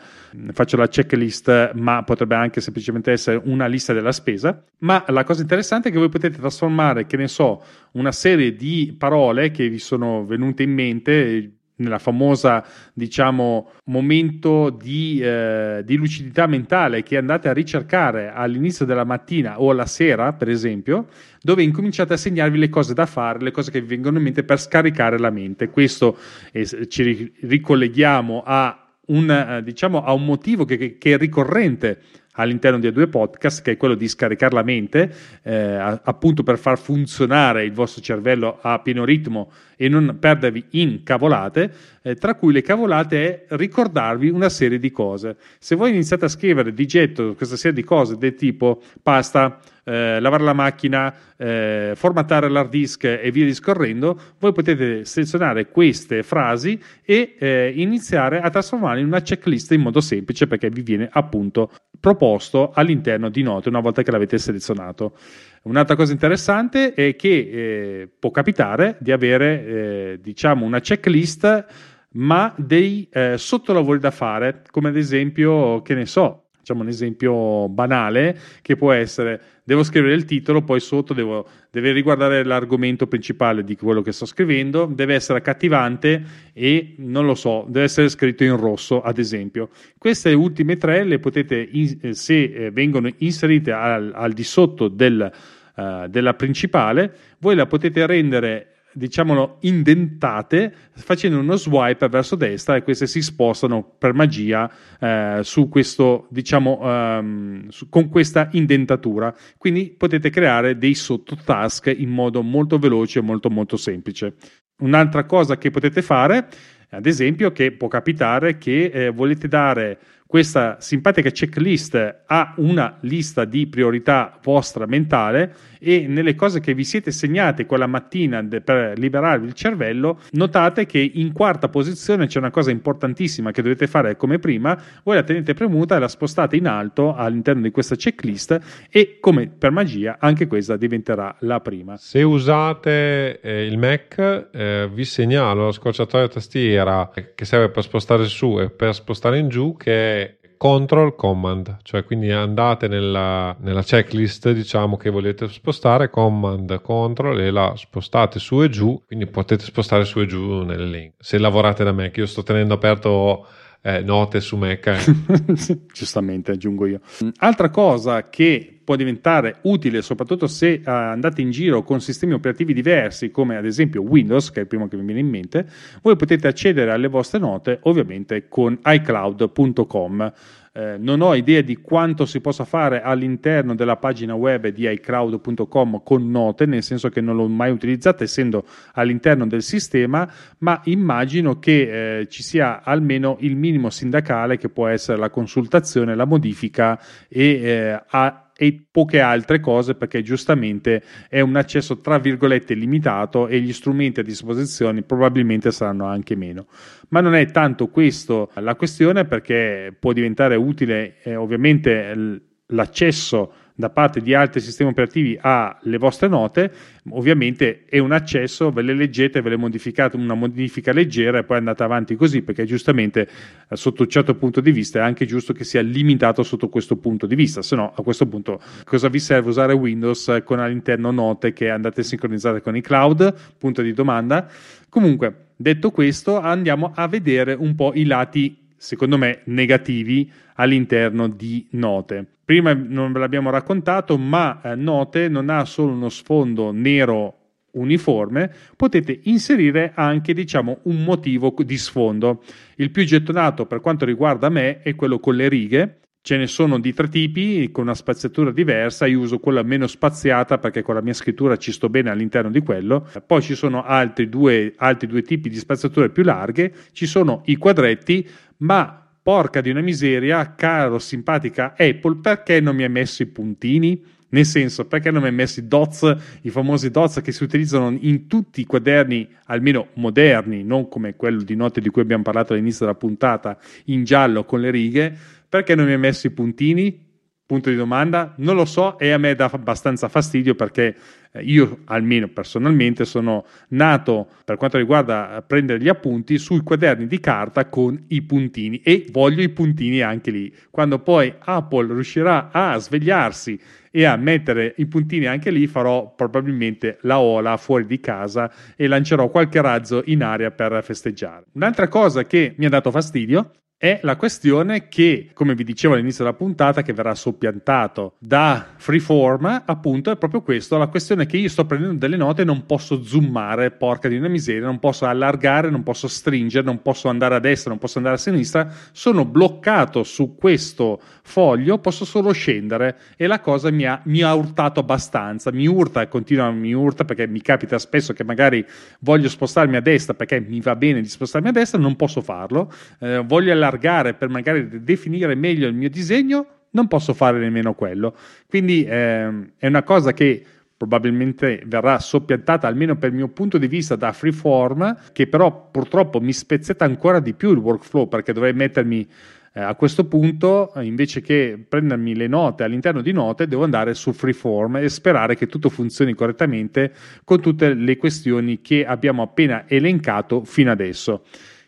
faccio la checklist, ma potrebbe anche semplicemente essere una lista della spesa. Ma la cosa interessante è che voi potete trasformare, che ne so, una serie di parole che vi sono venute in mente, nella famosa, diciamo, momento di, eh, di, lucidità mentale che andate a ricercare all'inizio della mattina o alla sera, per esempio, dove incominciate a segnarvi le cose da fare, le cose che vi vengono in mente per scaricare la mente. Questo eh, ci ricolleghiamo a un, eh, diciamo, a un motivo che, che è ricorrente all'interno dei due podcast, che è quello di scaricare la mente, eh, appunto per far funzionare il vostro cervello a pieno ritmo e non perdervi in cavolate, eh, tra cui le cavolate è ricordarvi una serie di cose. Se voi iniziate a scrivere di getto questa serie di cose del tipo pasta, eh, lavare la macchina, eh, formattare l'hard disk e via discorrendo, voi potete selezionare queste frasi e eh, iniziare a trasformarle in una checklist in modo semplice perché vi viene appunto proposto all'interno di note una volta che l'avete selezionato. Un'altra cosa interessante è che eh, può capitare di avere eh, diciamo una checklist ma dei eh, sottolavori da fare, come ad esempio, che ne so, Facciamo un esempio banale che può essere devo scrivere il titolo, poi sotto devo, deve riguardare l'argomento principale di quello che sto scrivendo, deve essere accattivante e non lo so, deve essere scritto in rosso, ad esempio. Queste ultime tre le potete, se eh, vengono inserite al, al di sotto del, uh, della principale, voi la potete rendere diciamolo, indentate facendo uno swipe verso destra e queste si spostano per magia eh, su questo, diciamo, um, su, con questa indentatura. Quindi potete creare dei sottotask in modo molto veloce e molto molto semplice. Un'altra cosa che potete fare, ad esempio, che può capitare che eh, volete dare questa simpatica checklist ha una lista di priorità vostra mentale e nelle cose che vi siete segnate quella mattina per liberarvi il cervello, notate che in quarta posizione c'è una cosa importantissima che dovete fare come prima, voi la tenete premuta e la spostate in alto all'interno di questa checklist e come per magia anche questa diventerà la prima. Se usate eh, il Mac eh, vi segnalo la scorciatoia tastiera che serve per spostare su e per spostare in giù che control command, cioè quindi andate nella, nella, checklist diciamo che volete spostare, command control e la spostate su e giù, quindi potete spostare su e giù nel link. Se lavorate da Mac, io sto tenendo aperto eh, note su Mac. Eh. [laughs] Giustamente aggiungo io. Altra cosa che può diventare utile soprattutto se uh, andate in giro con sistemi operativi diversi come ad esempio Windows, che è il primo che mi viene in mente, voi potete accedere alle vostre note ovviamente con iCloud.com. Eh, non ho idea di quanto si possa fare all'interno della pagina web di iCloud.com con note, nel senso che non l'ho mai utilizzata essendo all'interno del sistema, ma immagino che eh, ci sia almeno il minimo sindacale che può essere la consultazione, la modifica e eh, a e poche altre cose perché giustamente è un accesso tra virgolette limitato e gli strumenti a disposizione probabilmente saranno anche meno. Ma non è tanto questo la questione perché può diventare utile eh, ovviamente l'accesso da parte di altri sistemi operativi alle vostre note, ovviamente è un accesso, ve le leggete, ve le modificate, una modifica leggera e poi andate avanti così, perché giustamente eh, sotto un certo punto di vista è anche giusto che sia limitato sotto questo punto di vista, se no a questo punto cosa vi serve usare Windows con all'interno note che andate sincronizzate con i cloud? Punto di domanda. Comunque, detto questo, andiamo a vedere un po' i lati secondo me negativi all'interno di Note. Prima non ve l'abbiamo raccontato, ma eh, Note non ha solo uno sfondo nero uniforme, potete inserire anche diciamo un motivo di sfondo. Il più gettonato per quanto riguarda me è quello con le righe. Ce ne sono di tre tipi con una spaziatura diversa, io uso quella meno spaziata perché con la mia scrittura ci sto bene all'interno di quello. Poi ci sono altri due, altri due tipi di spaziature più larghe, ci sono i quadretti, ma porca di una miseria, caro simpatica Apple, perché non mi hai messo i puntini? Nel senso, perché non mi hai messo i dots, i famosi dots che si utilizzano in tutti i quaderni, almeno moderni, non come quello di note di cui abbiamo parlato all'inizio della puntata, in giallo con le righe? Perché non mi hai messo i puntini? Punto di domanda? Non lo so e a me dà abbastanza fastidio perché eh, io almeno personalmente sono nato per quanto riguarda prendere gli appunti sui quaderni di carta con i puntini e voglio i puntini anche lì. Quando poi Apple riuscirà a svegliarsi e a mettere i puntini anche lì farò probabilmente la ola fuori di casa e lancerò qualche razzo in aria per festeggiare. Un'altra cosa che mi ha dato fastidio è la questione che, come vi dicevo all'inizio della puntata, che verrà soppiantato da Freeform, appunto, è proprio questo, la questione che io sto prendendo delle note e non posso zoomare, porca di una miseria, non posso allargare, non posso stringere, non posso andare a destra, non posso andare a sinistra, sono bloccato su questo foglio, posso solo scendere e la cosa mi ha, mi ha urtato abbastanza, mi urta e continua, mi urta perché mi capita spesso che magari voglio spostarmi a destra perché mi va bene di spostarmi a destra, non posso farlo, eh, voglio allargare allargare per magari definire meglio il mio disegno, non posso fare nemmeno quello. Quindi eh, è una cosa che probabilmente verrà soppiantata almeno per il mio punto di vista da freeform che però purtroppo mi spezzetta ancora di più il workflow perché dovrei mettermi eh, a questo punto invece che prendermi le note all'interno di note devo andare su freeform e sperare che tutto funzioni correttamente con tutte le questioni che abbiamo appena elencato fino adesso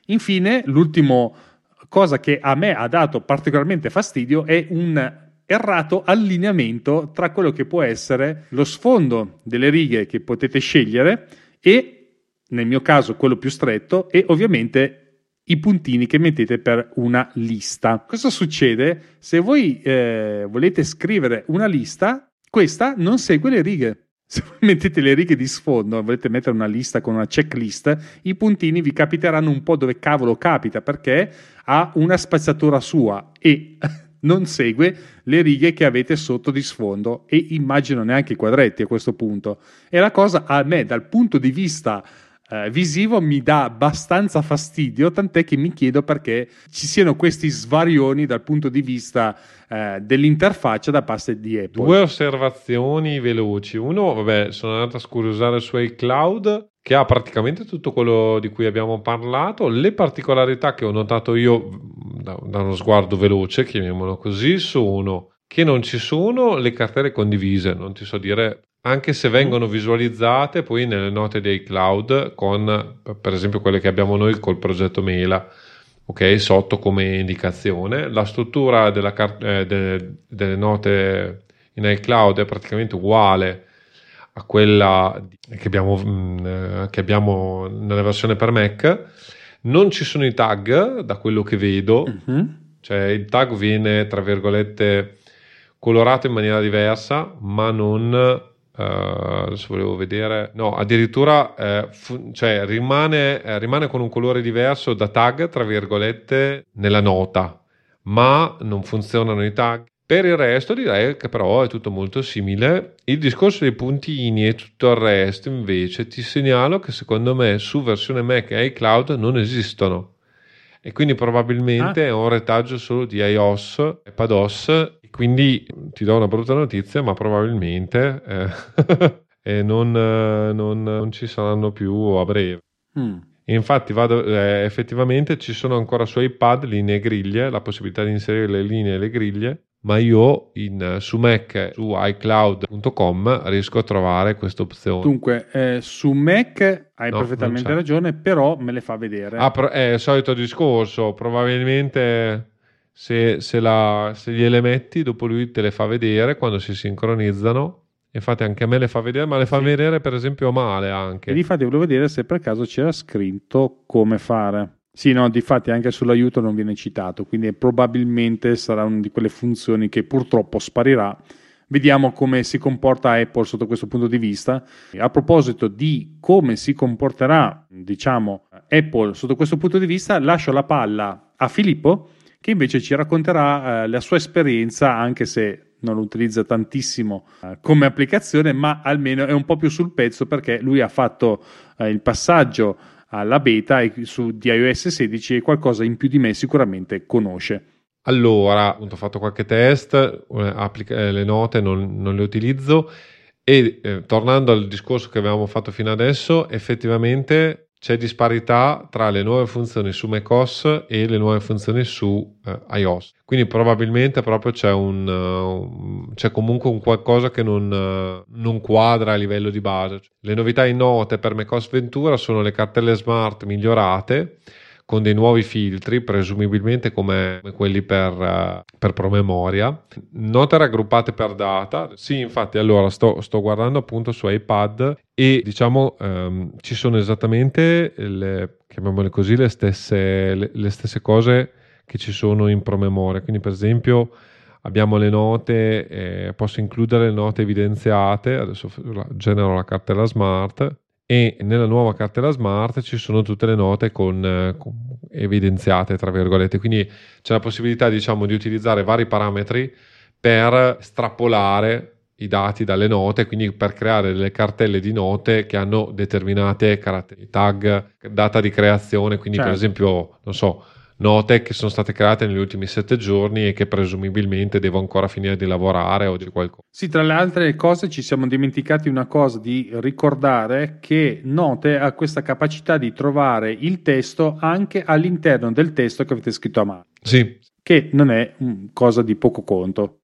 infine l'ultimo cosa che a me ha dato particolarmente fastidio è un errato allineamento tra quello che può essere lo sfondo delle righe che potete scegliere e nel mio caso quello più stretto e ovviamente i puntini che mettete per una lista. Cosa succede se voi eh, volete scrivere una lista? Questa non segue le righe. Se mettete le righe di sfondo, volete mettere una lista con una checklist, i puntini vi capiteranno un po' dove cavolo capita perché ha una spazzatura sua e [laughs] non segue le righe che avete sotto di sfondo e immagino neanche i quadretti a questo punto. E la cosa a me dal punto di vista eh, visivo mi dà abbastanza fastidio, tant'è che mi chiedo perché ci siano questi svarioni dal punto di vista eh, dell'interfaccia da parte di Apple. Due osservazioni veloci. Uno, vabbè, sono andato a scuriosare su iCloud che ha praticamente tutto quello di cui abbiamo parlato. Le particolarità che ho notato io da, da uno sguardo veloce, chiamiamolo così, sono che non ci sono le cartelle condivise, non ti so dire anche se vengono visualizzate poi nelle note dei cloud con per esempio quelle che abbiamo noi col progetto Mela ok? Sotto come indicazione. La struttura della eh, de- delle note in iCloud è praticamente uguale a quella che abbiamo, mh, mm, che abbiamo nella versione per Mac. Non ci sono i tag da quello che vedo. Uh-huh. cioè il tag viene tra virgolette colorato in maniera diversa ma non Uh, adesso volevo vedere, no, addirittura eh, fu- cioè, rimane, eh, rimane, con un colore diverso da tag, tra virgolette, nella nota, ma non funzionano i tag. Per il resto direi che però è tutto molto simile. Il discorso dei puntini e tutto il resto invece ti segnalo che secondo me su versione Mac e iCloud non esistono e quindi probabilmente ah. è un retaggio solo di iOS e PadOS quindi ti do una brutta notizia, ma probabilmente eh, [laughs] non, non, non, ci saranno più a breve. Mm. Infatti, vado, eh, effettivamente ci sono ancora su iPad linee e griglie, la possibilità di inserire le linee e le griglie, ma io in, su Mac, su iCloud.com, riesco a trovare questa opzione. Dunque, eh, su Mac hai no, perfettamente ragione, però me le fa vedere. Ah, è il solito discorso, probabilmente se, se, la, se gliele metti, dopo lui te le fa vedere quando si sincronizzano. Infatti anche a me le fa vedere, ma le fa sì. vedere per esempio male anche. E infatti volevo vedere se per caso c'era scritto come fare. Sì, no, difatti anche sull'aiuto non viene citato, quindi probabilmente sarà una di quelle funzioni che purtroppo sparirà. Vediamo come si comporta Apple sotto questo punto di vista. A proposito di come si comporterà, diciamo, Apple sotto questo punto di vista, lascio la palla a Filippo che invece ci racconterà eh, la sua esperienza, anche se non lo utilizza tantissimo eh, come applicazione, ma almeno è un po' più sul pezzo perché lui ha fatto eh, il passaggio alla beta su, di iOS 16 e qualcosa in più di me sicuramente conosce. Allora, ho fatto qualche test, eh, applica- eh, le note non, non le utilizzo e eh, tornando al discorso che avevamo fatto fino adesso, effettivamente c'è disparità tra le nuove funzioni su macOS e le nuove funzioni su uh, iOS. Quindi probabilmente proprio c'è, un, uh, c'è comunque un qualcosa che non, uh, non, quadra a livello di base. Le novità in note per macOS Ventura sono le cartelle smart migliorate con dei nuovi filtri, presumibilmente come quelli per, uh, per promemoria. Note raggruppate per data. Sì, infatti, allora sto, sto guardando appunto su iPad e diciamo um, ci sono esattamente le, chiamiamole così, le stesse, le, le stesse cose che ci sono in promemoria. Quindi, per esempio, abbiamo le note, eh, posso includere le note evidenziate, adesso genero la cartella smart e nella nuova cartella smart ci sono tutte le note con, eh, con evidenziate tra virgolette quindi c'è la possibilità diciamo di utilizzare vari parametri per strappolare i dati dalle note, quindi per creare delle cartelle di note che hanno determinate caratteristiche, tag, data di creazione, quindi certo. per esempio, non so, note che sono state create negli ultimi sette giorni e che presumibilmente devo ancora finire di lavorare o di qualcosa. Sì, tra le altre cose ci siamo dimenticati una cosa di ricordare che Note ha questa capacità di trovare il testo anche all'interno del testo che avete scritto a mano. Sì. Che non è cosa di poco conto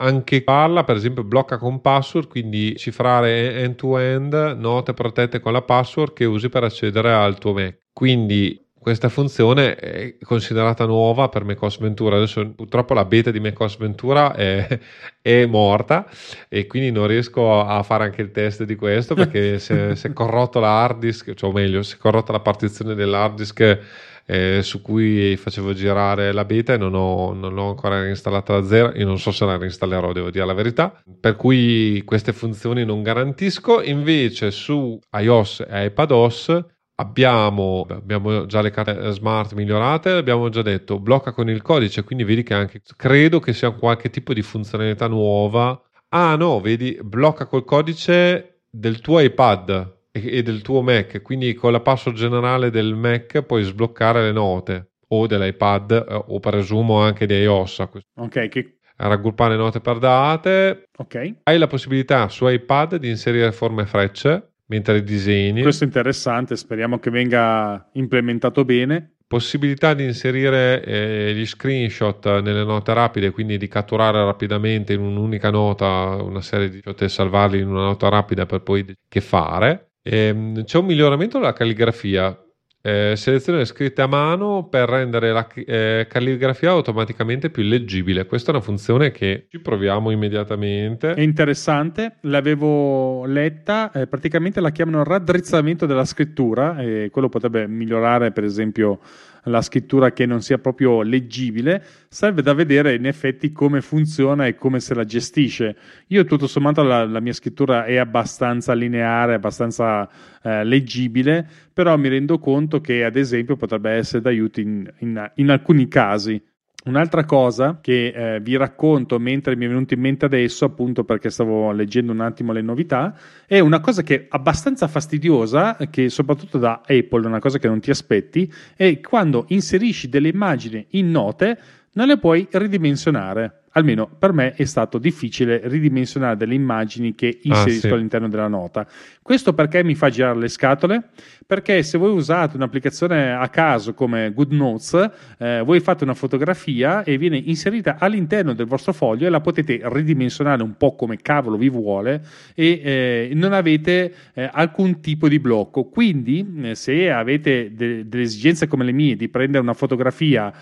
anche parla, per esempio, blocca con password, quindi cifrare end-to-end note protette con la password che usi per accedere al tuo Mac. Quindi questa funzione è considerata nuova per macOS Ventura. Adesso purtroppo la beta di macOS Ventura è, è morta e quindi non riesco a fare anche il test di questo perché [laughs] si è corrotto la hard disk, cioè o meglio, si è corrotta la partizione dell'hard disk eh, su cui facevo girare la beta e non, ho, non l'ho ancora reinstallata da zero. Io non so se la reinstallerò, devo dire la verità. Per cui queste funzioni non garantisco. Invece su iOS e iPadOS abbiamo, abbiamo già le carte smart migliorate, abbiamo già detto blocca con il codice, quindi vedi che anche credo che sia qualche tipo di funzionalità nuova. Ah no, vedi, blocca col codice del tuo iPad e del tuo Mac, quindi con la password generale del Mac puoi sbloccare le note o dell'iPad eh, o presumo anche di iOS. Ok, che raggruppare note per date. Ok. Hai la possibilità su iPad di inserire forme frecce mentre disegni. Questo è interessante, speriamo che venga implementato bene. Possibilità di inserire eh, gli screenshot nelle note rapide, quindi di catturare rapidamente in un'unica nota una serie di shot e salvarli in una nota rapida per poi che fare. Ehm, c'è un miglioramento della calligrafia. Eh, selezione scritte a mano per rendere la eh, calligrafia automaticamente più leggibile. Questa è una funzione che ci proviamo immediatamente. È interessante, l'avevo letta, eh, praticamente la chiamano raddrizzamento della scrittura e quello potrebbe migliorare per esempio la scrittura che non sia proprio leggibile, serve da vedere in effetti come funziona e come se la gestisce. Io tutto sommato la, la mia scrittura è abbastanza lineare, abbastanza eh, leggibile, però mi rendo conto che ad esempio potrebbe essere d'aiuto in, in, in alcuni casi. Un'altra cosa che eh, vi racconto mentre mi è venuto in mente adesso, appunto perché stavo leggendo un attimo le novità, è una cosa che è abbastanza fastidiosa, che soprattutto da Apple è una cosa che non ti aspetti, è quando inserisci delle immagini in note non le puoi ridimensionare. Almeno per me è stato difficile ridimensionare delle immagini che inserisco ah, sì. all'interno della nota. Questo perché mi fa girare le scatole? Perché se voi usate un'applicazione a caso come GoodNotes, eh, voi fate una fotografia e viene inserita all'interno del vostro foglio e la potete ridimensionare un po' come cavolo vi vuole e eh, non avete eh, alcun tipo di blocco. Quindi, eh, se avete de- delle esigenze come le mie di prendere una fotografia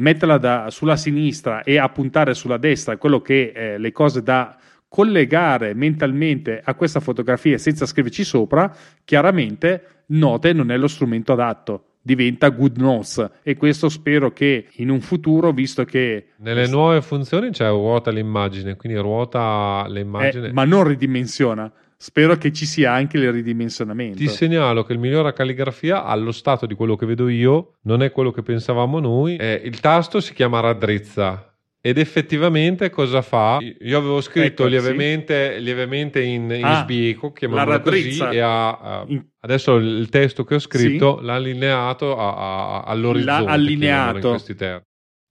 metterla da, sulla sinistra e appuntare sulla destra quello che eh, le cose da collegare mentalmente a questa fotografia senza scriverci sopra, chiaramente Note non è lo strumento adatto diventa Good Notes e questo spero che in un futuro visto che nelle nuove funzioni c'è ruota l'immagine quindi ruota l'immagine. eh, ma non ridimensiona Spero che ci sia anche il ridimensionamento. Ti segnalo che il migliore calligrafia, allo stato di quello che vedo io, non è quello che pensavamo noi. Eh, il tasto si chiama raddrizza. Ed effettivamente cosa fa? Io avevo scritto ecco, lievemente, sì. lievemente, in, in ah, sbieco, chiamiamolo così, e ha, uh, adesso il testo che ho scritto sì. l'ha allineato a, a, all'orizzonte. L'ha allineato.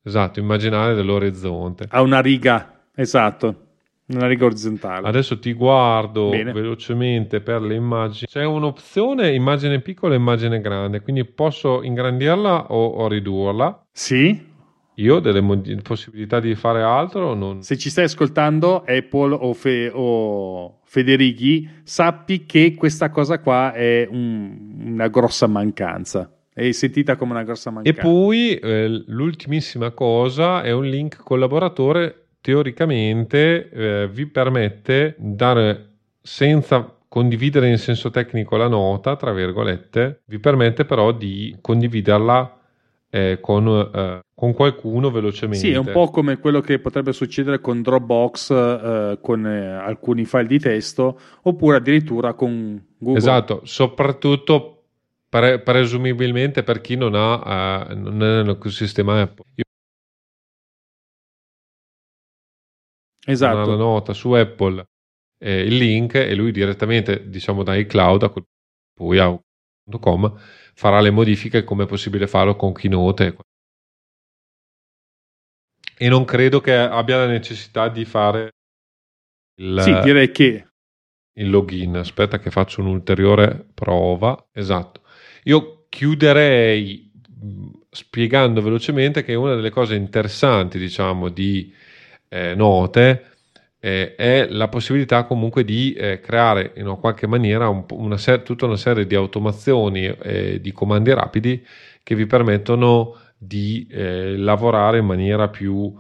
Esatto, immaginare dell'orizzonte. A una riga, esatto. Una riga orizzontale. Adesso ti guardo Bene. velocemente per le immagini. C'è un'opzione immagine piccola e immagine grande, quindi posso ingrandirla o, o ridurla. Sì. Io ho delle mod- possibilità di fare altro o non? Se ci stai ascoltando, Apple o, Fe- o Federighi, sappi che questa cosa qua è un, una grossa mancanza è sentita come una grossa mancanza. E poi eh, l'ultimissima cosa è un link collaboratore teoricamente eh, vi permette dare senza condividere in senso tecnico la nota, tra virgolette, vi permette però di condividerla eh, con, eh, con, qualcuno velocemente. Sì, è un po' come quello che potrebbe succedere con Dropbox, eh, con eh, alcuni file di testo, oppure addirittura con Google. Esatto, soprattutto pre- presumibilmente per chi non ha eh, non è nell'ecosistema Apple. Io esatto. una nota su Apple eh, il link e lui direttamente diciamo da iCloud a poi a .com farà le modifiche come è possibile farlo con Keynote e non credo che abbia la necessità di fare il, sì, direi che il login. Aspetta che faccio un'ulteriore prova. Esatto. Io chiuderei spiegando velocemente che una delle cose interessanti diciamo di eh, note eh, è la possibilità comunque di eh, creare in qualche maniera un, una ser- tutta una serie di automazioni e di comandi rapidi che vi permettono di eh, lavorare in maniera più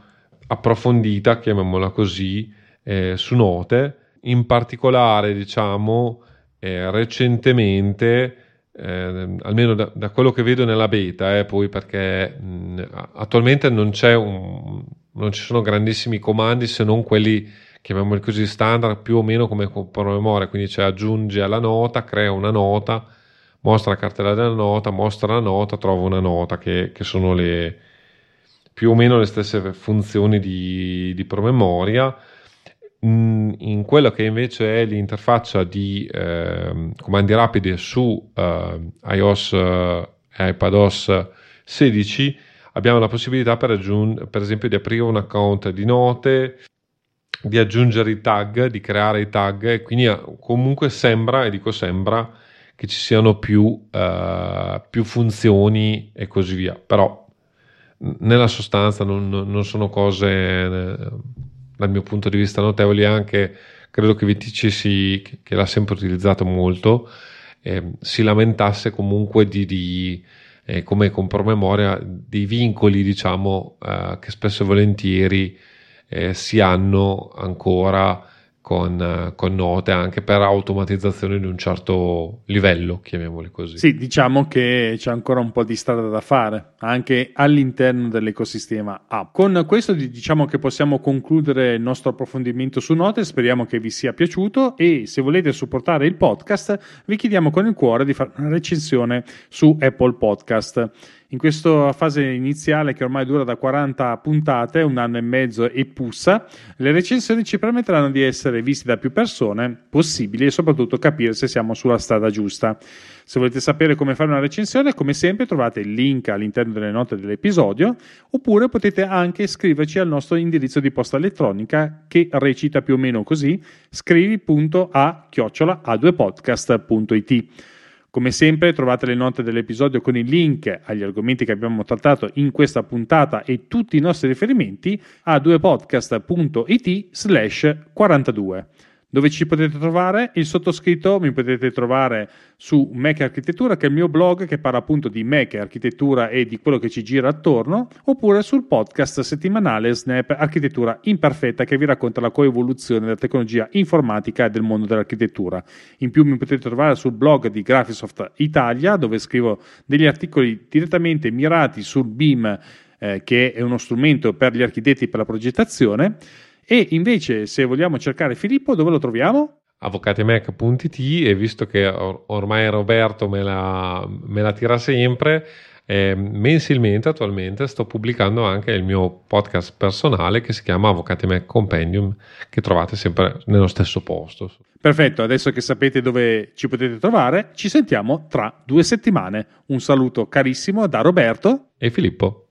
approfondita, chiamiamola così, eh, su note. In particolare, diciamo, eh, recentemente, eh, almeno da, da, quello che vedo nella beta, eh, poi perché mh, attualmente non, un, non ci sono grandissimi comandi se non quelli chiamiamoli così standard più o meno come promemoria. Quindi c'è aggiunge alla nota crea una nota mostra la cartella della nota mostra la nota trova una nota che, che sono le più o meno le stesse funzioni di, di promemoria. Mm, in quello che invece è l'interfaccia di eh, comandi rapidi su eh, iOS e eh, iPadOS 16 abbiamo la possibilità per, aggiung- per esempio di aprire un account di note di aggiungere i tag, di creare i tag e quindi eh, comunque sembra, e dico sembra, che ci siano più, uh, più funzioni e così via, però nella sostanza non, non sono cose eh, dal mio punto di vista notevoli anche credo che Vitici si, che l'ha sempre utilizzato molto eh, si lamentasse comunque di, di eh, come con promemoria dei vincoli diciamo eh, che spesso e volentieri eh, si hanno ancora con, con, note anche per automatizzazione di un certo livello, chiamiamoli così. Sì, diciamo che c'è ancora un po' di strada da fare anche all'interno dell'ecosistema app. Con questo diciamo che possiamo concludere il nostro approfondimento su note, speriamo che vi sia piaciuto e se volete supportare il podcast vi chiediamo con il cuore di fare una recensione su Apple Podcast in questa fase iniziale che ormai dura da 40 puntate, un anno e mezzo e pussa, le recensioni ci permetteranno di essere visti da più persone possibili e soprattutto capire se siamo sulla strada giusta. Se volete sapere come fare una recensione, come sempre trovate il link all'interno delle note dell'episodio, oppure potete anche scriverci al nostro indirizzo di posta elettronica che recita più o meno così: scrivi.a-a2podcast.it. Come sempre trovate le note dell'episodio con i link agli argomenti che abbiamo trattato in questa puntata e tutti i nostri riferimenti a 2podcast.it slash 42. Dove ci potete trovare? Il sottoscritto mi potete trovare su Mac Architettura, che è il mio blog che parla appunto di Mac, architettura e di quello che ci gira attorno, oppure sul podcast settimanale Snap Architettura Imperfetta, che vi racconta la coevoluzione della tecnologia informatica e del mondo dell'architettura. In più mi potete trovare sul blog di Graphisoft Italia, dove scrivo degli articoli direttamente mirati sul BIM, eh, che è uno strumento per gli architetti per la progettazione e invece, se vogliamo cercare Filippo, dove lo troviamo? avvocatimec.it e visto che or- ormai Roberto me la, me la tira sempre, eh, mensilmente attualmente sto pubblicando anche il mio podcast personale che si chiama Avvocati Mac Compendium, che trovate sempre nello stesso posto. Perfetto, adesso che sapete dove ci potete trovare, ci sentiamo tra due settimane. Un saluto carissimo da Roberto e Filippo.